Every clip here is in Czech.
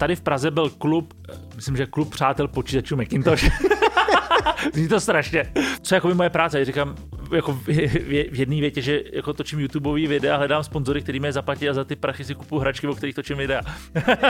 tady v Praze byl klub, eh, myslím, že klub přátel počítačů Macintosh. Zní to strašně. Co jako moje práce? Já říkám, jako v, jedné větě, že jako točím YouTubeový videa, hledám sponzory, který mě zaplatí a za ty prachy si kupu hračky, o kterých točím videa.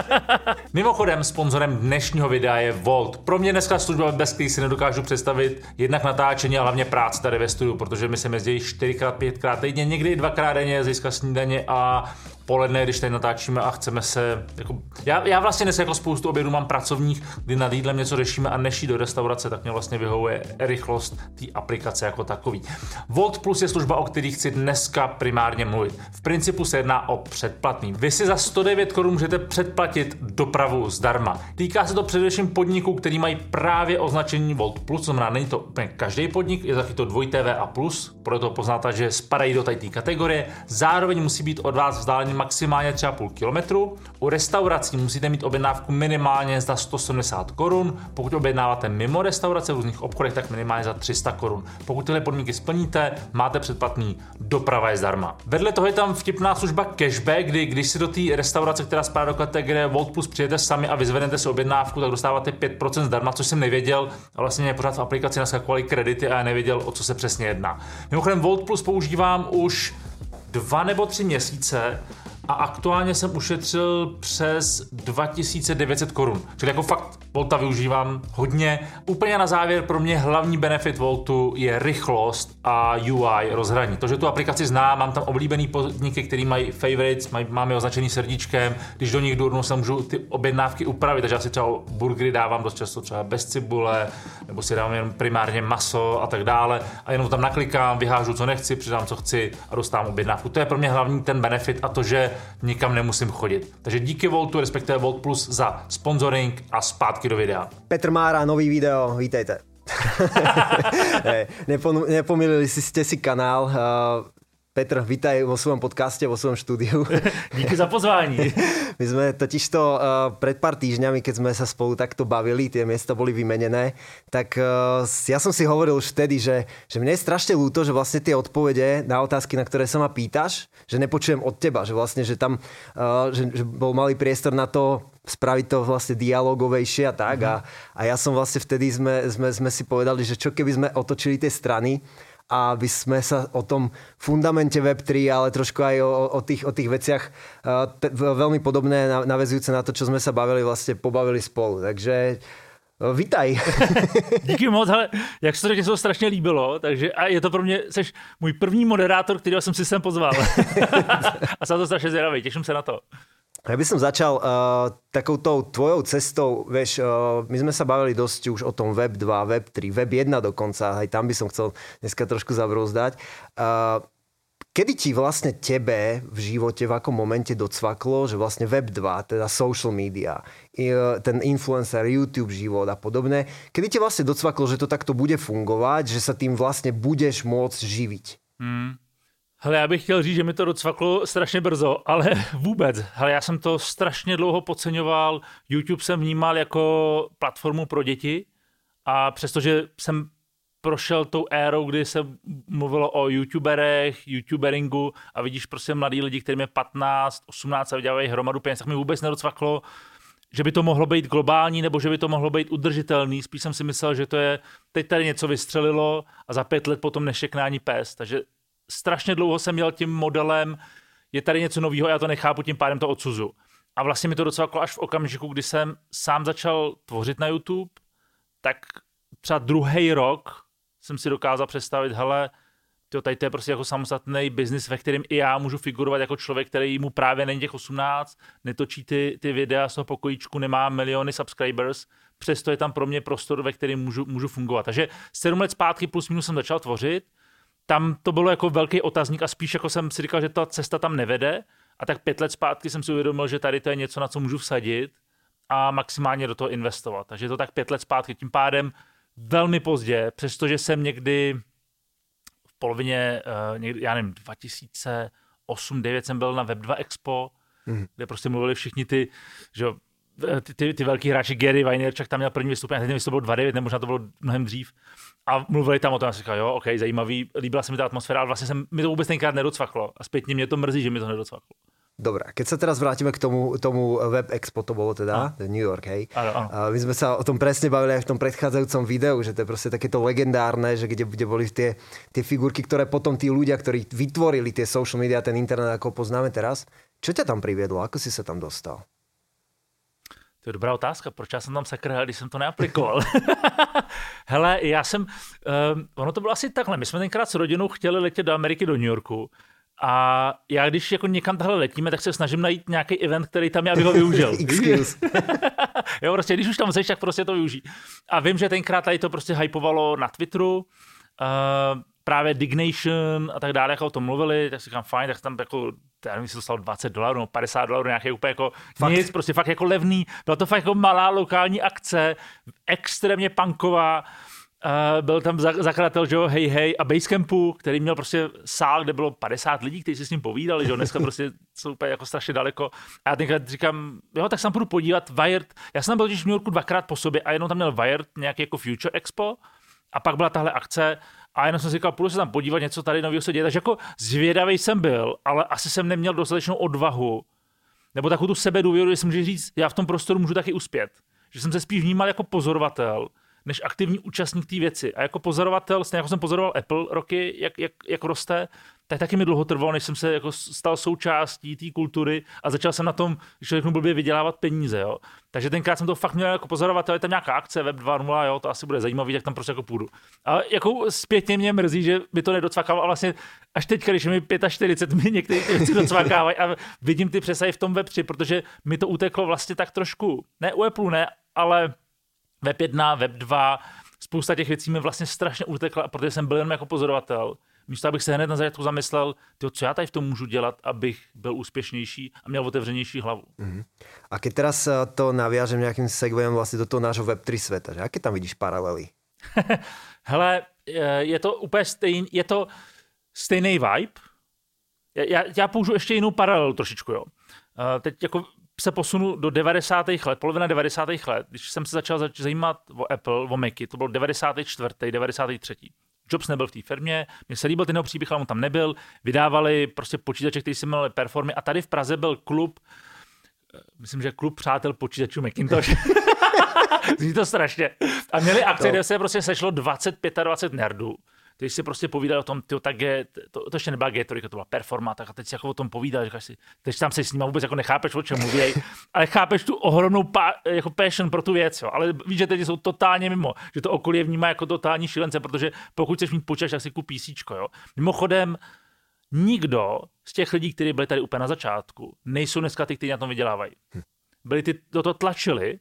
Mimochodem, sponzorem dnešního videa je Volt. Pro mě dneska služba, bez který si nedokážu představit jednak natáčení a hlavně práce tady ve studiu, protože my se jezdí 4x, 5x týdně, někdy i dvakrát denně, získat snídaně a poledne, když tady natáčíme a chceme se, jako, já, já vlastně dnes jako spoustu obědů mám pracovních, kdy nad jídlem něco řešíme a než do restaurace, tak mě vlastně vyhovuje rychlost té aplikace jako takový. Volt Plus je služba, o které chci dneska primárně mluvit. V principu se jedná o předplatný. Vy si za 109 korun můžete předplatit dopravu zdarma. Týká se to především podniků, který mají právě označení Volt Plus, znamená, není to úplně každý podnik, je taky to dvoj TV a plus, proto poznáte, že spadají do té kategorie. Zároveň musí být od vás vzdálený maximálně třeba půl kilometru. U restaurací musíte mít objednávku minimálně za 170 korun. Pokud objednáváte mimo restaurace v různých obchodech, tak minimálně za 300 korun. Pokud tyhle podmínky splníte, máte předplatný, doprava je zdarma. Vedle toho je tam vtipná služba cashback, kdy když si do té restaurace, která spadá do kategorie Volt Plus, přijete sami a vyzvednete si objednávku, tak dostáváte 5% zdarma, což jsem nevěděl. A vlastně mě pořád v aplikaci naskakovaly kredity a já nevěděl, o co se přesně jedná. Mimochodem Volt Plus používám už dva nebo tři měsíce a aktuálně jsem ušetřil přes 2900 korun. Čili jako fakt Volta využívám hodně. Úplně na závěr pro mě hlavní benefit Voltu je rychlost a UI rozhraní. To, že tu aplikaci znám, mám tam oblíbený podniky, který mají favorites, mají, mám je označený srdíčkem, když do nich jdu, se můžu ty objednávky upravit, takže já si třeba burgery dávám dost často třeba bez cibule, nebo si dávám jen primárně maso a tak dále a jenom tam naklikám, vyhážu co nechci, přidám co chci a dostávám objednávku. To je pro mě hlavní ten benefit a to, že nikam nemusím chodit. Takže díky Voltu, respektive Volt Plus za sponsoring a zpátky do videa. Petr Mára, nový video, vítejte. Nepomilili jste si kanál. Petr, vítaj vo svojom podcaste, vo svojom štúdiu. Díky za pozvání. My sme totiž to uh, pred pár týždňami, keď sme sa spolu takto bavili, tie miesta boli vymenené, tak uh, ja som si hovoril už vtedy, že, že mne je strašne ľúto, že vlastne tie odpovede na otázky, na ktoré sa ma pýtaš, že nepočujem od teba, že vlastne, že tam uh, že, že bol malý priestor na to spraviť to vlastne dialogovejšie a tak. Mm-hmm. A, a ja som vlastne vtedy sme, sme, sme si povedali, že čo keby sme otočili tie strany aby sme sa o tom fundamente Web3, ale trošku aj o, o, tých, o tých veciach te, veľmi podobné, navezujúce na to, čo sme sa bavili, vlastne pobavili spolu. Takže Vítaj. Díky moc, ale jak se to řekne, se to strašně líbilo, takže a je to pro mě, jsi můj první moderátor, kterého jsem si sem pozval. a jsem to strašně zvědavý, těším se na to. Ja by som začal uh, takouto tvojou cestou, vieš, uh, my sme sa bavili dosť už o tom Web 2, Web 3, Web 1 dokonca, aj tam by som chcel dneska trošku zabrouzdať. Uh, kedy ti vlastne tebe v živote, v akom momente docvaklo, že vlastne Web 2, teda social media, ten influencer, YouTube život a podobné, kedy ti vlastne docvaklo, že to takto bude fungovať, že sa tým vlastne budeš môcť živiť? Hmm. Hele, já bych chtěl říct, že mi to docvaklo strašně brzo, ale vůbec. Hele, já jsem to strašně dlouho podceňoval. YouTube jsem vnímal jako platformu pro děti a přestože jsem prošel tou érou, kdy se mluvilo o youtuberech, youtuberingu a vidíš prostě mladí lidi, kterým je 15, 18 a vydělávají hromadu peněz, tak mi vůbec nedocvaklo, že by to mohlo být globální nebo že by to mohlo být udržitelný. Spíš jsem si myslel, že to je, teď tady něco vystřelilo a za pět let potom nešekná ani pes. Takže strašně dlouho jsem měl tím modelem, je tady něco nového, já to nechápu, tím pádem to odsuzu. A vlastně mi to docela až v okamžiku, kdy jsem sám začal tvořit na YouTube, tak třeba druhý rok jsem si dokázal představit, hele, to tady to je prostě jako samostatný biznis, ve kterém i já můžu figurovat jako člověk, který mu právě není těch 18, netočí ty, ty videa z toho pokojíčku, nemá miliony subscribers, přesto je tam pro mě prostor, ve kterém můžu, můžu fungovat. Takže sedm let zpátky plus minus jsem začal tvořit, tam to bylo jako velký otazník a spíš jako jsem si říkal, že ta cesta tam nevede. A tak pět let zpátky jsem si uvědomil, že tady to je něco, na co můžu vsadit a maximálně do toho investovat. Takže to tak pět let zpátky. Tím pádem velmi pozdě, přestože jsem někdy v polovině, uh, někdy, já nevím, 2008 2009 jsem byl na Web2 Expo, mm. kde prostě mluvili všichni ty, že ty, ty, ty velký hráči Gary Vaynerchuk tam měl první vystoupení, teď nevím, to bylo 2.9, nebo možná to bylo mnohem dřív. A mluvili tam o tom, a říkal, jo, ok, zajímavý, líbila se mi ta atmosféra, ale vlastně jsem, mi to vůbec tenkrát nedocvaklo. A zpětně mě to mrzí, že mi to nedocvaklo. Dobre, keď sa teraz vrátime k tomu, tomu Web Expo, to bolo teda, no. New York, hej. Ano, ano. A my sme sa o tom presne bavili v tom predchádzajúcom videu, že to je proste takéto legendárne, že kde, kde boli tie, tie figurky, ktoré potom tí ľudia, ktorí vytvorili tie social media, ten internet, ako poznáme teraz, čo ťa tam priviedlo? Ako si sa tam dostal? To je dobrá otázka, proč já jsem tam sakra, když jsem to neaplikoval. Hele, já jsem, um, ono to bylo asi takhle, my jsme tenkrát s rodinou chtěli letět do Ameriky, do New Yorku a já když jako někam tahle letíme, tak se snažím najít nějaký event, který tam já bych ho využil. Excuse. jo, prostě když už tam seš, tak prostě to využij. A vím, že tenkrát tady to prostě hypovalo na Twitteru, uh, právě Dignation a tak dále, jako o tom mluvili, tak si říkám, fajn, tak tam jako, já nevím, jestli to stalo 20 dolarů, no 50 dolarů, nějaký úplně jako fakt. nic, prostě fakt jako levný. Byla to fakt jako malá lokální akce, extrémně punková. Uh, byl tam zakladatel, že jo, hej, hej, a Basecampu, který měl prostě sál, kde bylo 50 lidí, kteří si s ním povídali, že jo, dneska prostě jsou úplně jako strašně daleko. A já tenkrát říkám, jo, tak se tam půjdu podívat, Wired, já jsem tam byl v New Yorku dvakrát po sobě a jenom tam měl Wired, nějaký jako Future Expo, a pak byla tahle akce a jenom jsem si říkal, půjdu se tam podívat, něco tady nového se děje. Takže jako zvědavý jsem byl, ale asi jsem neměl dostatečnou odvahu, nebo takovou tu sebedůvěru, že si můžu říct, já v tom prostoru můžu taky uspět. Že jsem se spíš vnímal jako pozorovatel, než aktivní účastník té věci. A jako pozorovatel, stejně jako jsem pozoroval Apple roky, jak, jak, jak roste, tak taky mi dlouho trvalo, než jsem se jako stal součástí té kultury a začal jsem na tom, když řeknu blbě, vydělávat peníze. Jo. Takže tenkrát jsem to fakt měl jako pozorovatel, je tam nějaká akce Web 2.0, jo, to asi bude zajímavý, tak tam prostě jako půjdu. A jako zpětně mě mrzí, že by to nedocvakalo a vlastně až teď, když mi 45, mi některé věci docvakávají a vidím ty přesahy v tom Web 3, protože mi to uteklo vlastně tak trošku, ne u Apple, ne, ale Web 1, Web 2, spousta těch věcí mi vlastně strašně utekla, protože jsem byl jen jako pozorovatel. Místo, abych se hned na začátku zamyslel, tyjo, co já tady v tom můžu dělat, abych byl úspěšnější a měl otevřenější hlavu. Mm-hmm. A keď teraz eh, to naviažem nějakým segwayem vlastně do toho nášho Web3 světa, že? jaké tam vidíš paralely? Hele, je to úplně stejný, je to stejný vibe. Já, já použiju ještě jinou paralelu trošičku, jo. Eh, teď jako se posunu do 90. let, polovina 90. let, když jsem se začal zajímat o Apple, o Macy, to byl 94. 93. Jobs nebyl v té firmě, mně se líbil ten jeho příběh, ale on tam nebyl, vydávali prostě počítače, který se jmenovali Performy a tady v Praze byl klub, eh, myslím, že klub přátel počítačů Macintosh. Zní to strašně. A měli akce, no. kde se prostě sešlo 20-25 nerdů když si prostě povídal o tom, tyjo, tak je, to, to, ještě nebyla G, to byla performa, tak a teď si jako o tom povídal, říkáš si, teď tam se s ním vůbec jako nechápeš, o čem mluví, ale chápeš tu ohromnou pa, jako passion pro tu věc, jo. ale víš, že teď jsou totálně mimo, že to okolí je vnímá jako totální šílence, protože pokud chceš mít počítač, tak si kupí síčko, jo. Mimochodem, nikdo z těch lidí, kteří byli tady úplně na začátku, nejsou dneska ty, kteří na tom vydělávají. Hm. Byli ty, do to tlačili,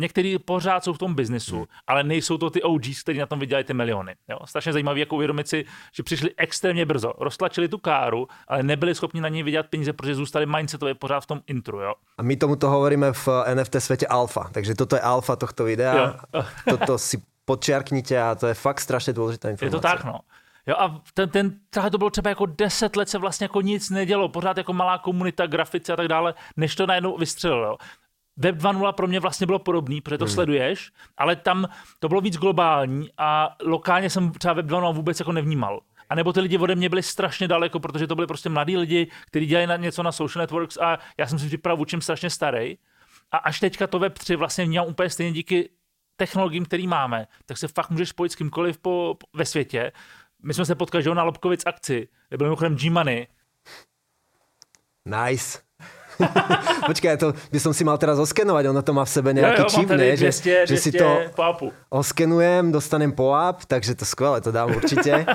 někteří pořád jsou v tom biznesu, hmm. ale nejsou to ty OGs, kteří na tom vydělají ty miliony. Jo? Strašně zajímavé, jako uvědomit si, že přišli extrémně brzo, roztlačili tu káru, ale nebyli schopni na ní vydělat peníze, protože zůstali mindsetově pořád v tom intru. Jo? A my tomu to hovoríme v NFT světě alfa, takže toto je alfa tohto videa. toto si podčiarknite a to je fakt strašně důležitá informace. Je to tak, no. Jo, a ten, ten, to bylo třeba jako deset let se vlastně jako nic nedělo, pořád jako malá komunita, grafice a tak dále, než to najednou vystřelilo. Web 2.0 pro mě vlastně bylo podobný, protože to hmm. sleduješ, ale tam to bylo víc globální a lokálně jsem třeba Web 2.0 vůbec jako nevnímal. A nebo ty lidi ode mě byli strašně daleko, protože to byli prostě mladí lidi, kteří dělají na něco na social networks a já jsem si připravil učím strašně starý. A až teďka to Web 3 vlastně měl úplně stejně díky technologiím, který máme, tak se fakt můžeš spojit s kýmkoliv po, po, ve světě. My jsme se potkali na Lobkovic akci, kde byl mimochodem G-Money. Nice. Počkaj, to by som si mal teraz oskenovať, ono to má v sebe nejaký čip, ne? 200, že, 200 že si to oskenujem, dostanem po app, takže to skvelé, to dám určite.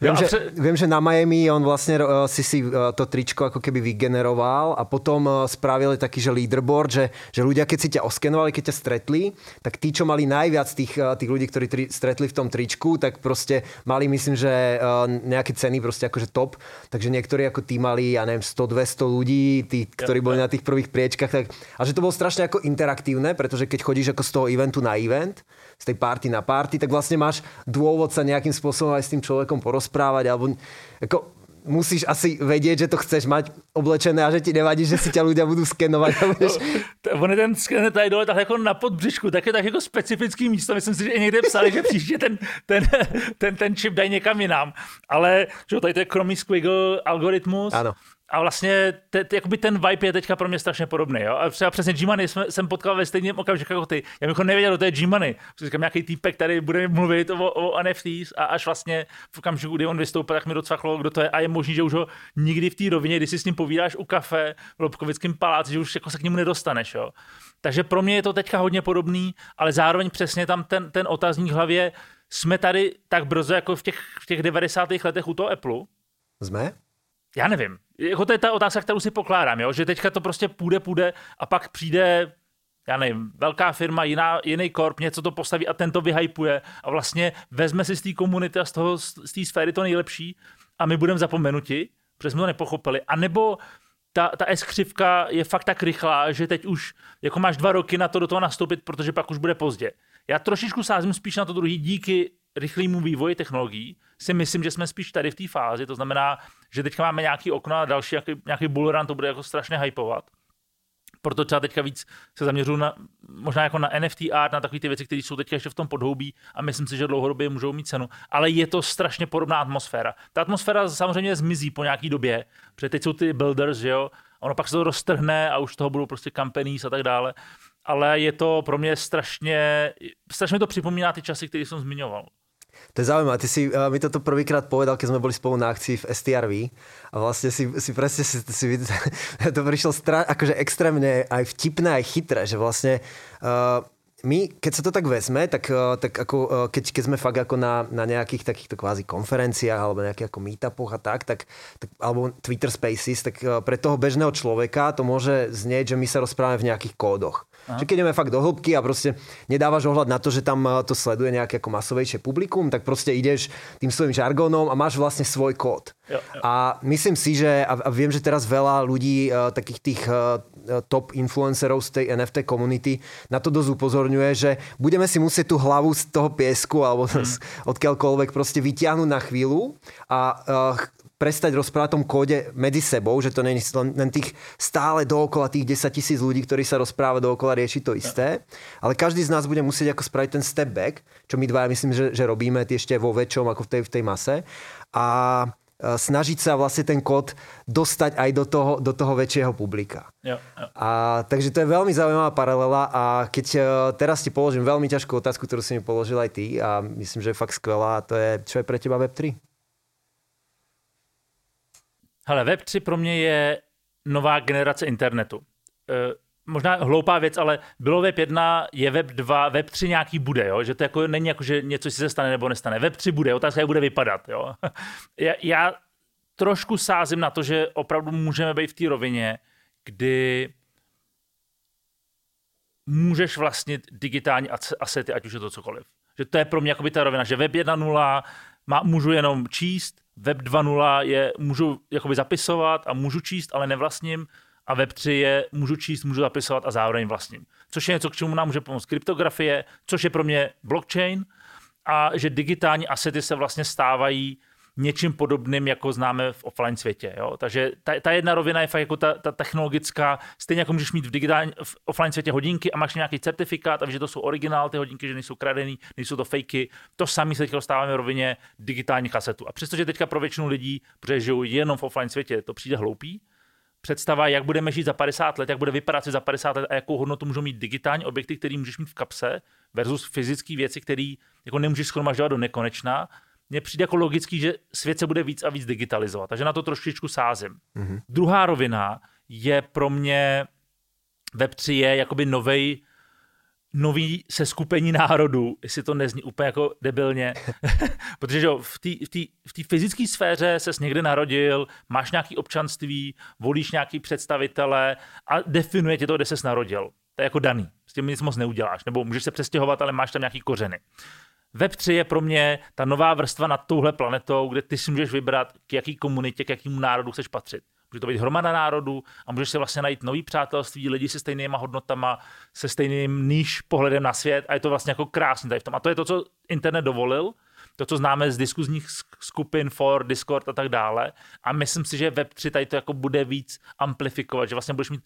viem, jo, že, pře... viem, že na Miami on vlastne uh, si si uh, to tričko ako keby vygeneroval a potom uh, spravili taký, že leaderboard, že, že ľudia, keď si ťa oskenovali, keď ťa stretli, tak tí, čo mali najviac tých, uh, tých ľudí, ktorí tri, stretli v tom tričku, tak proste mali, myslím, že uh, nejaké ceny proste akože top. Takže niektorí ako tí mali, ja neviem, 100-200 ľudí, tí, ktorí boli na tých prvých priečkach. Tak, a že to bolo strašne ako interaktívne, pretože keď chodíš ako z toho eventu na event, z tej party na party, tak vlastne máš dôvod sa nejakým spôsobom aj s tým človekom porozprávať, alebo ako, musíš asi vedieť, že to chceš mať oblečené a že ti nevadí, že si ťa ľudia budú skenovať. No, on je ten skener tady dole tak jako na podbřišku, tak je tak jako specifický místo. Myslím si, že i někde psali, že příště ten, ten, ten, ten čip dají někam jinam. Ale že tady to je Chromie Squiggle algoritmus. Ano a vlastně te, te, jakoby ten vibe je teďka pro mě strašně podobný. Jo? A třeba přesně G-Money jsme, jsem potkal ve stejném okamžiku jako ty. Já bych nevěděl, to je G-Money. Říkám, nějaký týpek tady bude mluvit o, o NFTs a až vlastně v okamžiku, kdy on vystoupil, tak mi docvaklo, kdo to je. A je možný, že už ho nikdy v té rovině, kdy si s ním povídáš u kafe v Lobkovickém paláci, že už jako se k němu nedostaneš. Jo? Takže pro mě je to teďka hodně podobný, ale zároveň přesně tam ten, ten otazník hlavě, jsme tady tak brzo jako v těch, v těch 90. letech u toho Apple. Jsme? Já nevím. Jako to je ta otázka, kterou si pokládám, jo? že teďka to prostě půjde, půjde a pak přijde já nevím, velká firma, jiná, jiný korp, něco to postaví a ten to vyhypuje a vlastně vezme si z té komunity a z toho, z té sféry to nejlepší a my budeme zapomenuti, protože jsme to nepochopili. A nebo ta, ta S-křivka je fakt tak rychlá, že teď už jako máš dva roky na to do toho nastoupit, protože pak už bude pozdě. Já trošičku sázím spíš na to druhý díky rychlému vývoji technologií si myslím, že jsme spíš tady v té fázi, to znamená, že teďka máme nějaký okno a další nějaký, nějaký bullrun to bude jako strašně hypovat. Proto třeba teďka víc se zaměřuju na, možná jako na NFT art, na takové ty věci, které jsou teďka ještě v tom podhoubí a myslím si, že dlouhodobě můžou mít cenu. Ale je to strašně podobná atmosféra. Ta atmosféra samozřejmě zmizí po nějaký době, protože teď jsou ty builders, že jo, ono pak se to roztrhne a už toho budou prostě companies a tak dále. Ale je to pro mě strašně, strašně to připomíná ty časy, které jsem zmiňoval. To je zaujímavé. Ty si uh, mi toto prvýkrát povedal, keď sme boli spolu na akcii v STRV a vlastne si, si presne si, si, to prišlo stra, akože extrémne aj vtipné, aj chytré, že vlastne uh, my, keď sa to tak vezme, tak, tak ako, keď, keď sme fakt ako na, na nejakých takýchto kvázi konferenciách alebo nejakých ako meetupoch a tak, tak, tak, alebo Twitter Spaces, tak pre toho bežného človeka to môže znieť, že my sa rozprávame v nejakých kódoch. Aha. Že keď ideme fakt do hĺbky a proste nedávaš ohľad na to, že tam eh, to sleduje nejaké ako masovejšie publikum, tak proste ideš tým svojim žargónom a máš vlastne svoj kód. Jo, jo. A myslím si, že, a viem, že teraz veľa ľudí, uh, takých tých uh, top influencerov z tej NFT komunity na to dosť upozorňuje, že budeme si musieť tú hlavu z toho piesku alebo hmm. odkiaľkoľvek proste vyťahnuť na chvíľu a prestať rozprávať o tom kóde medzi sebou, že to není len tých stále dookola tých 10 tisíc ľudí, ktorí sa rozpráva dookola, rieši to isté. Ale každý z nás bude musieť ako spraviť ten step back, čo my dvaja myslím, že, že robíme ešte vo väčšom ako v tej, v tej mase. A e, snažiť sa vlastne ten kód dostať aj do toho, do toho väčšieho publika. Jo, jo. A, takže to je veľmi zaujímavá paralela a keď uh, teraz ti položím veľmi ťažkú otázku, ktorú si mi položil aj ty a myslím, že je fakt skvelá, to je, čo je pre teba Web3? Hele, Web3 pro mě je nová generace internetu. E, možná hloupá věc, ale bylo Web 1, je Web 2, Web 3 nějaký bude, jo? že to jako není jako, že něco si se stane nebo nestane. Web 3 bude, otázka jak bude vypadat. Jo? já, já trošku sázím na to, že opravdu můžeme být v té rovině, kdy můžeš vlastnit digitální asety, ať už je to cokoliv. Že to je pro mě jakoby ta rovina, že Web 1.0 má, můžu jenom číst, Web 2.0 je, můžu jakoby zapisovat a můžu číst, ale nevlastním. A Web 3 je, můžu číst, můžu zapisovat a zároveň vlastním. Což je něco, k čemu nám může pomoct kryptografie, což je pro mě blockchain. A že digitální asety se vlastně stávají něčím podobným, jako známe v offline světě. Jo? Takže ta, ta jedna rovina je fakt jako ta, ta technologická, stejně jako můžeš mít v, digitální, v offline světě hodinky a máš nějaký certifikát a víš, že to jsou originál ty hodinky, že nejsou kradený, nejsou to fakey. To samé se teď dostáváme v rovině digitálních kasetů. A přestože teďka pro většinu lidí, protože žijou jenom v offline světě, to přijde hloupý, představa, jak budeme žít za 50 let, jak bude vypadat za 50 let a jakou hodnotu můžou mít digitální objekty, které můžeš mít v kapse, versus fyzické věci, které jako nemůžeš schromažďovat do nekonečna, mně přijde jako logický, že svět se bude víc a víc digitalizovat. Takže na to trošičku sázím. Mm-hmm. Druhá rovina je pro mě Web3 je jakoby novej, nový seskupení národů, jestli to nezní úplně jako debilně, protože že v té fyzické sféře ses někde narodil, máš nějaký občanství, volíš nějaký představitele a definuje tě to, kde ses narodil. To je jako daný, s tím nic moc neuděláš, nebo můžeš se přestěhovat, ale máš tam nějaký kořeny. Web3 je pro mě ta nová vrstva nad touhle planetou, kde ty si můžeš vybrat, k jaký komunitě, k jakému národu chceš patřit. Může to být hromada národů a můžeš si vlastně najít nový přátelství, lidi se stejnýma hodnotama, se stejným níž pohledem na svět a je to vlastně jako krásný tady v tom. A to je to, co internet dovolil, to, co známe z diskuzních skupin, for, Discord a tak dále. A myslím si, že Web3 tady to jako bude víc amplifikovat, že vlastně budeš mít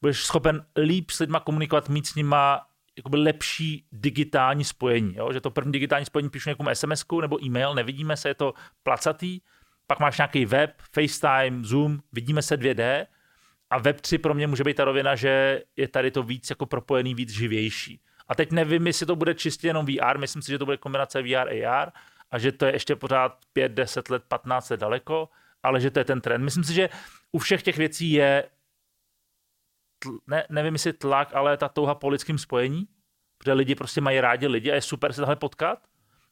budeš schopen líp s lidma komunikovat, mít s nima jakoby lepší digitální spojení. Jo? Že to první digitální spojení píšu nějakou sms nebo e-mail, nevidíme se, je to placatý, pak máš nějaký web, FaceTime, Zoom, vidíme se 2D a web 3 pro mě může být ta rovina, že je tady to víc jako propojený, víc živější. A teď nevím, jestli to bude čistě jenom VR, myslím si, že to bude kombinace VR AR a že to je ještě pořád 5, 10 let, 15 let daleko, ale že to je ten trend. Myslím si, že u všech těch věcí je, tl, ne, nevím jestli tlak, ale ta touha po lidském spojení, protože lidi prostě mají rádi lidi a je super se tahle potkat,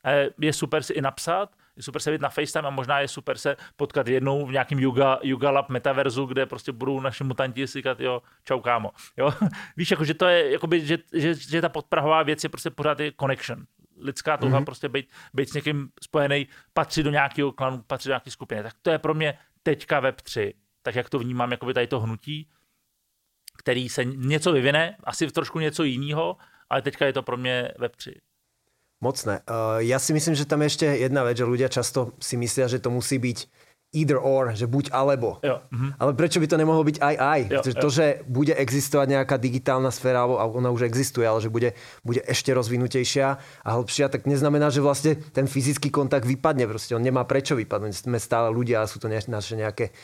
a je super si i napsat, je super se vidět na FaceTime a možná je super se potkat jednou v nějakém Yuga, Yuga Lab metaverzu, kde prostě budou naši mutanti říkat, jo, čau kámo. Jo? Víš, jako, že to je, jakoby, že, že, že, ta podprahová věc je prostě pořád je connection. Lidská touha mm-hmm. prostě být, být s někým spojený, patří do nějakého klanu, patří do nějaké skupiny. Tak to je pro mě teďka Web 3. Tak jak to vnímám, jako by tady to hnutí, který se něco vyvine, asi v trošku něco jiného, ale teďka je to pro mě Web 3. Mocné. Uh, ja si myslím, že tam je ešte jedna vec, že ľudia často si myslia, že to musí byť either or, že buď alebo. Jo. Mhm. Ale prečo by to nemohlo byť aj aj? Jo, že to, že bude existovať nejaká digitálna sféra, alebo ona už existuje, ale že bude, bude ešte rozvinutejšia a hĺbšia, tak neznamená, že vlastne ten fyzický kontakt vypadne. Proste on nemá prečo vypadnúť. Sme stále ľudia a sú to naše nejaké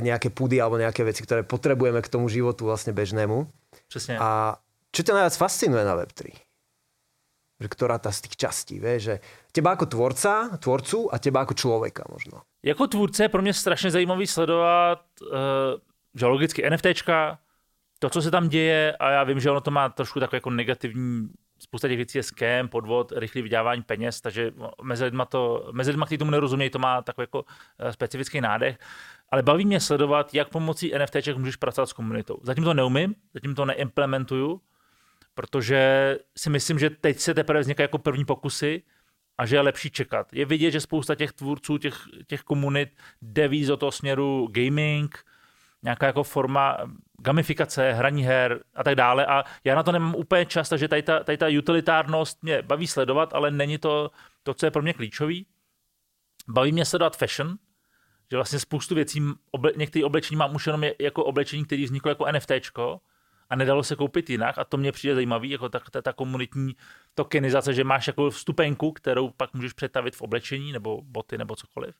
nejaké pudy alebo nejaké veci, ktoré potrebujeme k tomu životu vlastne bežnému. Přesně. A čo ťa najviac fascinuje na Web3? že ktorá tá z tých častí, vie, že teba ako tvorca, tvorcu a teba ako člověka možno. Jako tvůrce je pro mě strašně zajímavý sledovat, uh, že logicky NFTčka, to, co se tam děje, a já vím, že ono to má trošku takový jako negativní, spousta těch věcí je scam, podvod, rychlý vydělávání peněz, takže mezi lidma, to, mezi lidma, kteří tomu nerozumějí, to má takový jako uh, specifický nádech. Ale baví mě sledovat, jak pomocí NFTček můžeš pracovat s komunitou. Zatím to neumím, zatím to neimplementuju, protože si myslím, že teď se teprve vznikají jako první pokusy a že je lepší čekat. Je vidět, že spousta těch tvůrců, těch, těch komunit jde víc do toho směru gaming, nějaká jako forma gamifikace, hraní her a tak dále. A já na to nemám úplně čas, takže tady ta, tady ta utilitárnost mě baví sledovat, ale není to to, co je pro mě klíčový. Baví mě sledovat fashion, že vlastně spoustu věcí, oble, některé oblečení mám už jenom jako oblečení, které vzniklo jako NFTčko, a nedalo se koupit jinak a to mě přijde zajímavý, jako ta, ta, ta komunitní tokenizace, že máš jako vstupenku, kterou pak můžeš přetavit v oblečení nebo boty nebo cokoliv.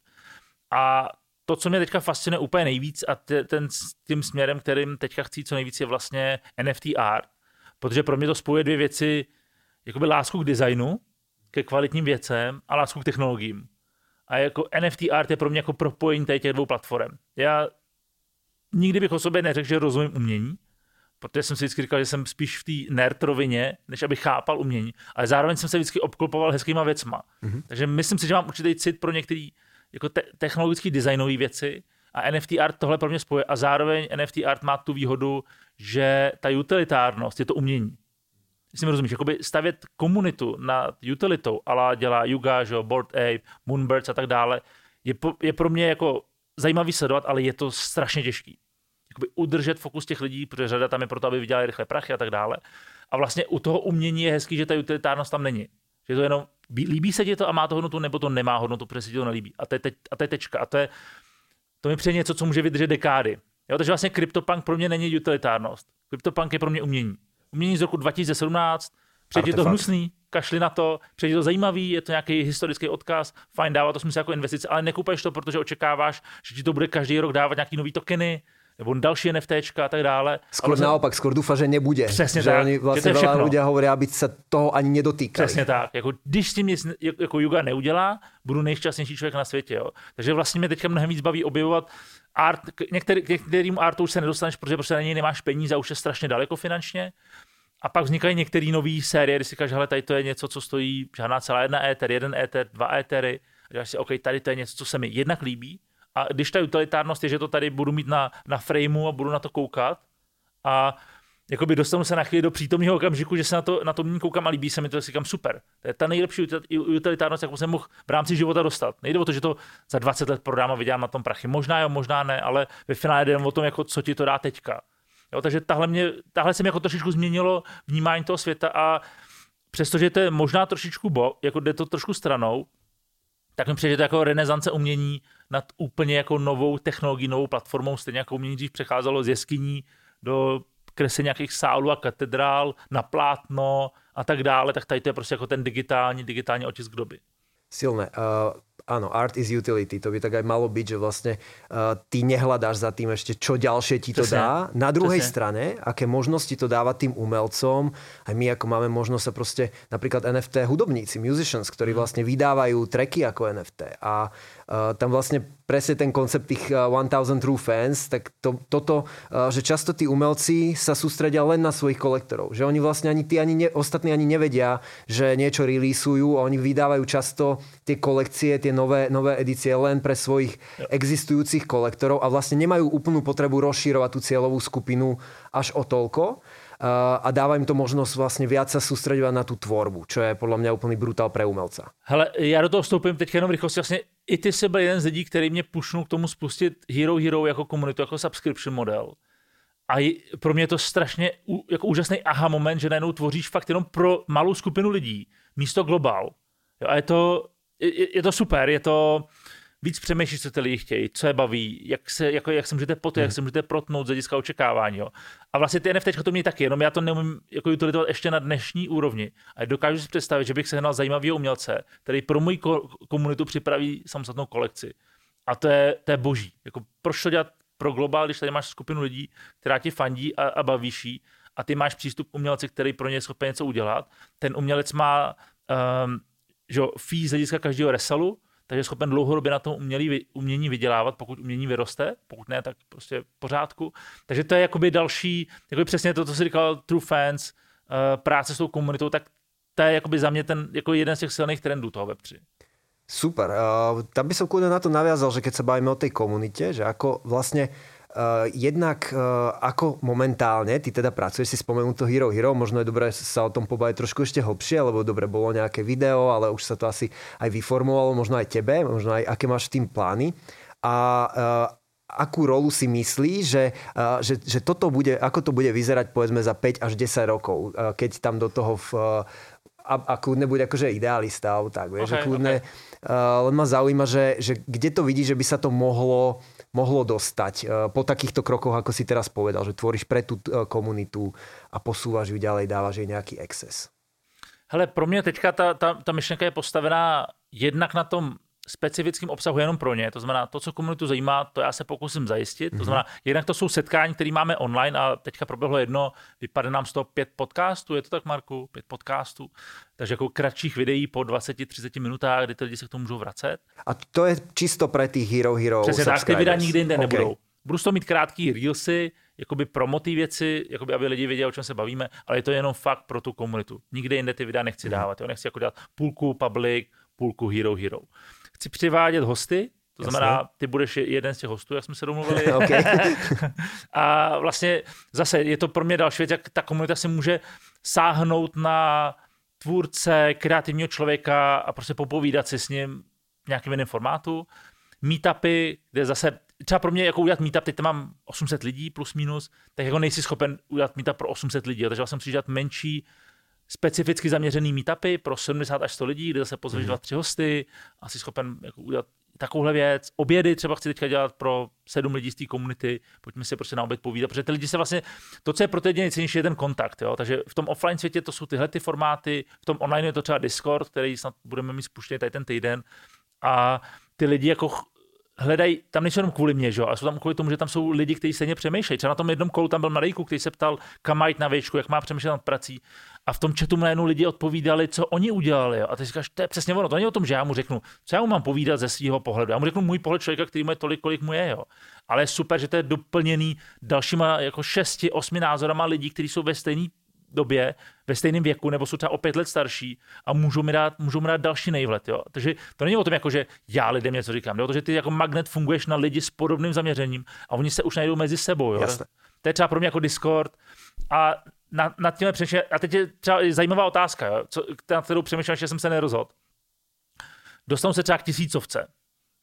A to, co mě teďka fascinuje úplně nejvíc a t- ten, tím směrem, kterým teďka chci co nejvíc, je vlastně NFT art, protože pro mě to spojuje dvě věci, jakoby lásku k designu, ke kvalitním věcem a lásku k technologiím. A jako NFT art je pro mě jako propojení těch dvou platform. Já nikdy bych o sobě neřekl, že rozumím umění, protože jsem si vždycky říkal, že jsem spíš v té nerd rovině, než aby chápal umění, ale zároveň jsem se vždycky obklopoval hezkýma věcma. Mm-hmm. Takže myslím si, že mám určitý cit pro některé jako te- technologické designové věci a NFT art tohle pro mě spojuje a zároveň NFT art má tu výhodu, že ta utilitárnost je to umění. Jestli mi rozumíš, jakoby stavět komunitu nad utilitou, ale dělá Yuga, že, Board Ape, Moonbirds a tak dále, je, po, je pro mě jako zajímavý sledovat, ale je to strašně těžký jakoby udržet fokus těch lidí, protože řada tam je proto, aby vydělali rychle prachy a tak dále. A vlastně u toho umění je hezký, že ta utilitárnost tam není. Že to jenom líbí se ti to a má to hodnotu, nebo to nemá hodnotu, protože se ti to nelíbí. A to je, teď, a to je tečka. A to je, to mi přijde něco, co může vydržet dekády. Jo, takže vlastně CryptoPunk pro mě není utilitárnost. CryptoPunk je pro mě umění. Umění z roku 2017, přijde to hnusný, kašli na to, přijde to zajímavý, je to nějaký historický odkaz, fajn, dává to smysl jako investice, ale nekupuješ to, protože očekáváš, že ti to bude každý rok dávat nějaký nový tokeny, nebo další NFTčka a tak dále. Skôr ale naopak, skôr dúfa, že nebude. Přesně že tak. Oni vlastně že veľa ľudia hovoria, aby se toho ani nedotýkali. Přesně tak. Jako, když s tím nic jako Yuga neudělá, budu nejšťastnější člověk na světě. Jo. Takže vlastně mě teďka mnohem víc baví objevovat art, některý, k některým artu už se nedostaneš, protože prostě na něj nemáš peníze a už je strašně daleko finančně. A pak vznikají některé nové série, kdy si říkáš, hele, tady to je něco, co stojí žádná celá jedna éter, jeden éter, dva étery. A říkáš si, OK, tady to je něco, co se mi jednak líbí, a když ta utilitárnost je, že to tady budu mít na, na frameu a budu na to koukat a jakoby dostanu se na chvíli do přítomného okamžiku, že se na to, na to koukám a líbí se mi to, říkám super. To je ta nejlepší utilitárnost, jakou jsem mohl v rámci života dostat. Nejde o to, že to za 20 let prodám a vydělám na tom prachy. Možná jo, možná ne, ale ve finále jde o tom, jako, co ti to dá teďka. Jo, takže tahle, mě, tahle se mi jako trošičku změnilo vnímání toho světa a přestože to je možná trošičku bo, jako jde to trošku stranou, tak mi přijde to jako renesance umění nad úplně jako novou technologií, novou platformou, stejně jako umění dřív přecházelo z jeskyní do kresy nějakých sálů a katedrál na plátno a tak dále, tak tady to je prostě jako ten digitální, digitální otisk doby. Silné. Uh, Áno, art is utility. To by tak aj malo byť, že vlastne uh, ty nehľadáš za tým ešte, čo ďalšie ti to Presne. dá. Na druhej Presne. strane, aké možnosti to dáva tým umelcom, aj my ako máme možnosť sa proste, napríklad NFT hudobníci, musicians, ktorí mhm. vlastne vydávajú tracky ako NFT a uh, tam vlastne presne ten koncept tých 1000 True Fans, tak to, toto, že často tí umelci sa sústredia len na svojich kolektorov. Že oni vlastne ani tí ani ne, ostatní ani nevedia, že niečo releaseujú a oni vydávajú často tie kolekcie, tie nové, nové edície len pre svojich existujúcich kolektorov a vlastne nemajú úplnú potrebu rozšírovať tú cieľovú skupinu až o toľko a dáva im to možnosť vlastne viac sa sústredovať na tú tvorbu, čo je podľa mňa úplný brutál pre umelca. Hele, já do toho vstoupím teď jenom rychlosti. Vlastně i ty jsi byl jeden z lidí, který mě pušnul k tomu spustit Hero Hero jako komunitu, jako subscription model. A pro mě je to strašně jako úžasný aha moment, že najednou tvoříš fakt jenom pro malou skupinu lidí, místo globál. Jo, a je to, je, je to super, je to, víc přemýšlíš, co ty lidi chtějí, co je baví, jak se, jako, jak se můžete poté, hmm. jak se můžete protnout z hlediska očekávání. Jo. A vlastně ty NFT to mě taky, jenom já to neumím jako utilitovat ještě na dnešní úrovni. A dokážu si představit, že bych sehnal zajímavého umělce, který pro moji komunitu připraví samostatnou kolekci. A to je, to je boží. Jako, proč to dělat pro globál, když tady máš skupinu lidí, která ti fandí a, a bavíš a ty máš přístup k umělci, který pro ně je schopen něco udělat. Ten umělec má um, že, fee z hlediska každého resalu, takže je schopen dlouhodobě na tom umělý, umění vydělávat, pokud umění vyroste, pokud ne, tak prostě v pořádku. Takže to je jakoby další, jakoby přesně to, co jsi říkal, True Fans, uh, práce s tou komunitou, tak to je jakoby za mě ten, jako jeden z těch silných trendů toho Web3. Super. Uh, tam by som na to naviazal, že keď sa bavíme o tej komunite, že ako vlastne Uh, jednak uh, ako momentálne, ty teda pracuješ si spomenul to Hero Hero, možno je dobré sa o tom pobaviť trošku ešte hlbšie, lebo dobre, bolo nejaké video, ale už sa to asi aj vyformovalo, možno aj tebe, možno aj aké máš tým plány. A uh, akú rolu si myslí, že, uh, že, že toto bude, ako to bude vyzerať povedzme za 5 až 10 rokov, uh, keď tam do toho v, a, a kľudne bude akože idealista alebo tak, vieš, okay, že kľudne, okay. uh, len ma zaujíma, že, že kde to vidí, že by sa to mohlo mohlo dostať eh, po takýchto krokoch, ako si teraz povedal, že tvoríš pre tú eh, komunitu a posúvaš ju ďalej, dávaš jej nejaký exces? Hele, pro mě teďka ta, ta, ta myšlenka je postavená jednak na tom specifickým obsahu jenom pro ně. To znamená, to, co komunitu zajímá, to já se pokusím zajistit. Mm-hmm. To mhm. znamená, jednak to jsou setkání, které máme online a teďka proběhlo jedno, vypadá nám z toho pět podcastů, je to tak, Marku? Pět podcastů. Takže jako kratších videí po 20-30 minutách, kdy ty lidi se k tomu můžou vracet. A to je čisto pro ty Hero Hero Přesně tak, ty videa nikdy jinde okay. nebudou. Budu to mít krátký reelsy, jakoby pro ty věci, jakoby aby lidi věděli, o čem se bavíme, ale je to jenom fakt pro tu komunitu. Nikde jinde ty videa nechci mm. dávat. Jo? Nechci jako dělat půlku public, půlku hero hero chci přivádět hosty, to Jasně. znamená, ty budeš jeden z těch hostů, jak jsme se domluvili. a vlastně zase je to pro mě další věc, jak ta komunita si může sáhnout na tvůrce, kreativního člověka a prostě popovídat si s ním v nějakém jiném formátu. Meetupy, kde zase třeba pro mě jako udělat meetup, teď tam mám 800 lidí plus minus, tak jako nejsi schopen udělat meetup pro 800 lidí, takže vlastně musím dělat menší specificky zaměřený meetupy pro 70 až 100 lidí, kde zase pozveš mm. dva, tři hosty, asi schopen jako udělat takovouhle věc. Obědy třeba chci teďka dělat pro sedm lidí z té komunity, pojďme si prostě na oběd povídat, protože ty lidi se vlastně, to, co je pro ty lidi nejcennější, je ten kontakt. Jo? Takže v tom offline světě to jsou tyhle ty formáty, v tom online je to třeba Discord, který snad budeme mít spuštěný tady ten týden. A ty lidi jako hledají, tam nejsou jenom kvůli mě, že? ale jsou tam kvůli tomu, že tam jsou lidi, kteří stejně přemýšlejí. Třeba na tom jednom kolu tam byl mladý který se ptal, kam mají na věčku, jak má přemýšlet nad prací. A v tom chatu najednou lidi odpovídali, co oni udělali. Jo? A ty říkáš, to je přesně ono, to není o tom, že já mu řeknu, co já mu mám povídat ze svého pohledu. Já mu řeknu můj pohled člověka, který má tolik, kolik mu je. Jo? Ale je super, že to je doplněný dalšíma jako šesti, osmi názorama lidí, kteří jsou ve stejné době, ve stejném věku, nebo jsou třeba o pět let starší a můžou mi dát, můžou mi dát další nejvlet. Jo? Takže to není o tom, jako, že já lidem něco říkám, jde o to, že ty jako magnet funguješ na lidi s podobným zaměřením a oni se už najdou mezi sebou. Jo? Jasne. To je třeba pro mě jako Discord a na, nad tím přemýšlím, a teď je třeba zajímavá otázka, jo? Co, na kterou přemýšlím, že jsem se nerozhodl. Dostanu se třeba k tisícovce.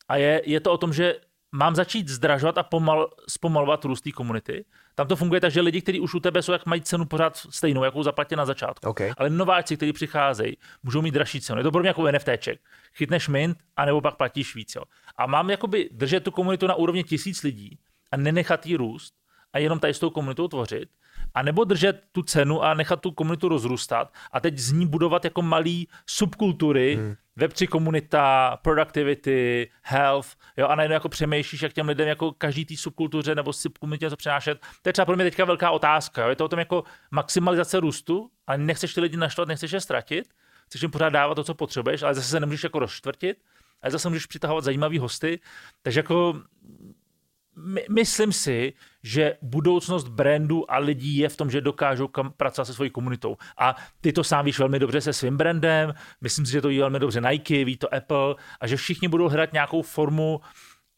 A je, je to o tom, že mám začít zdražovat a pomal, zpomalovat růst té komunity. Tam to funguje tak, že lidi, kteří už u tebe jsou, jak mají cenu pořád stejnou, jakou zaplatí na začátku. Okay. Ale nováci, kteří přicházejí, můžou mít dražší cenu. Je to podobně jako NFTček. Chytneš mint, anebo pak platíš víc. Jo. A mám jakoby držet tu komunitu na úrovni tisíc lidí a nenechat jí růst a jenom tady s tou komunitou tvořit. A nebo držet tu cenu a nechat tu komunitu rozrůstat a teď z ní budovat jako malý subkultury, hmm. Web3 komunita, productivity, health, jo, a najednou jako přemýšlíš, jak těm lidem jako každý té subkultuře nebo subkomunitě něco přenášet. To je třeba pro mě teďka velká otázka. Jo. Je to o tom jako maximalizace růstu, ale nechceš ty lidi naštvat, nechceš je ztratit, chceš jim pořád dávat to, co potřebuješ, ale zase se nemůžeš jako rozštvrtit, ale zase můžeš přitahovat zajímavý hosty. Takže jako my, myslím si, že budoucnost brandu a lidí je v tom, že dokážou kam pracovat se svojí komunitou. A ty to sám víš velmi dobře se svým brandem, myslím si, že to ví velmi dobře Nike, ví to Apple a že všichni budou hledat nějakou formu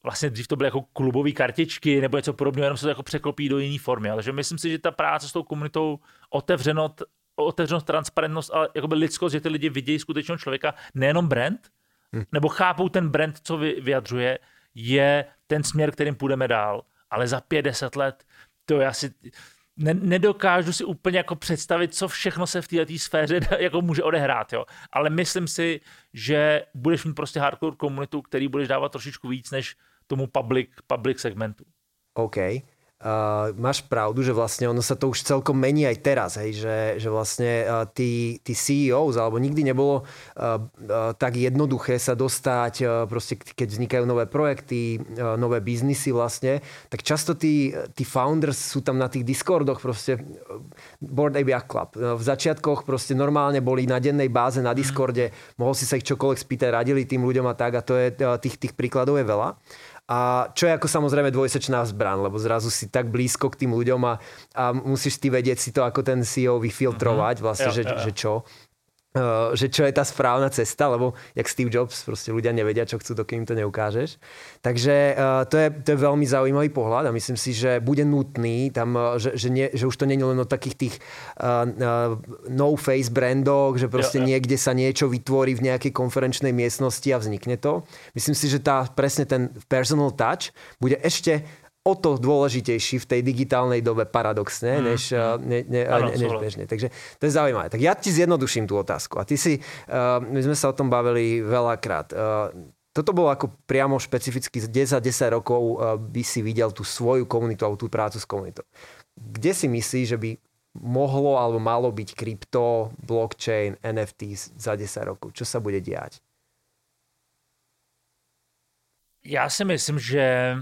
vlastně dřív to byly jako klubové kartičky nebo něco podobného, jenom se to jako překlopí do jiné formy. Ale že myslím si, že ta práce s tou komunitou, otevřenost, otevřenost, transparentnost a jakoby lidskost, že ty lidi vidějí skutečného člověka, nejenom brand, hmm. nebo chápou ten brand, co vy, vyjadřuje, je ten směr, kterým půjdeme dál. Ale za 50 let, to já si ne, nedokážu si úplně jako představit, co všechno se v této sféře jako může odehrát, jo. Ale myslím si, že budeš mít prostě hardcore komunitu, který budeš dávat trošičku víc než tomu public, public segmentu. OK uh, máš pravdu, že vlastne ono sa to už celkom mení aj teraz, hej, že, že vlastne uh, tí, tí CEOs, alebo nikdy nebolo uh, uh, tak jednoduché sa dostať, uh, proste keď vznikajú nové projekty, uh, nové biznisy vlastne, tak často tí, tí founders sú tam na tých Discordoch proste Board ABA Club. Uh, v začiatkoch proste normálne boli na dennej báze na Discorde, mohol si sa ich čokoľvek spýtať, radili tým ľuďom a tak a to je, uh, tých, tých príkladov je veľa. A čo je ako samozrejme dvojsečná zbran, lebo zrazu si tak blízko k tým ľuďom a, a musíš ty vedieť si to ako ten CEO vyfiltrovať, mhm. vlastne, mm-hmm. že, že čo. Eh, že čo je tá správna cesta, lebo jak Steve Jobs, proste ľudia nevedia, čo chcú, dokým to neukážeš. Takže uh, to, je, to je veľmi zaujímavý pohľad a myslím si, že bude nutný tam, uh, že, že, nie, že už to není len o takých tých uh, uh, no-face brandoch, že jo. niekde sa niečo vytvorí v nejakej konferenčnej miestnosti a vznikne to. Myslím si, že tá, presne ten personal touch bude ešte o to dôležitejší v tej digitálnej dobe paradoxne, mm, než, mm. Ne, ne, ano, než bežne. Takže to je zaujímavé. Tak ja ti zjednoduším tú otázku. A ty si, uh, my sme sa o tom bavili veľakrát. Uh, toto bolo ako priamo špecificky 10-10 rokov uh, by si videl tú svoju komunitu alebo tú prácu s komunitou. Kde si myslíš, že by mohlo alebo malo byť krypto, blockchain, NFT za 10 rokov? Čo sa bude diať? Já si myslím, že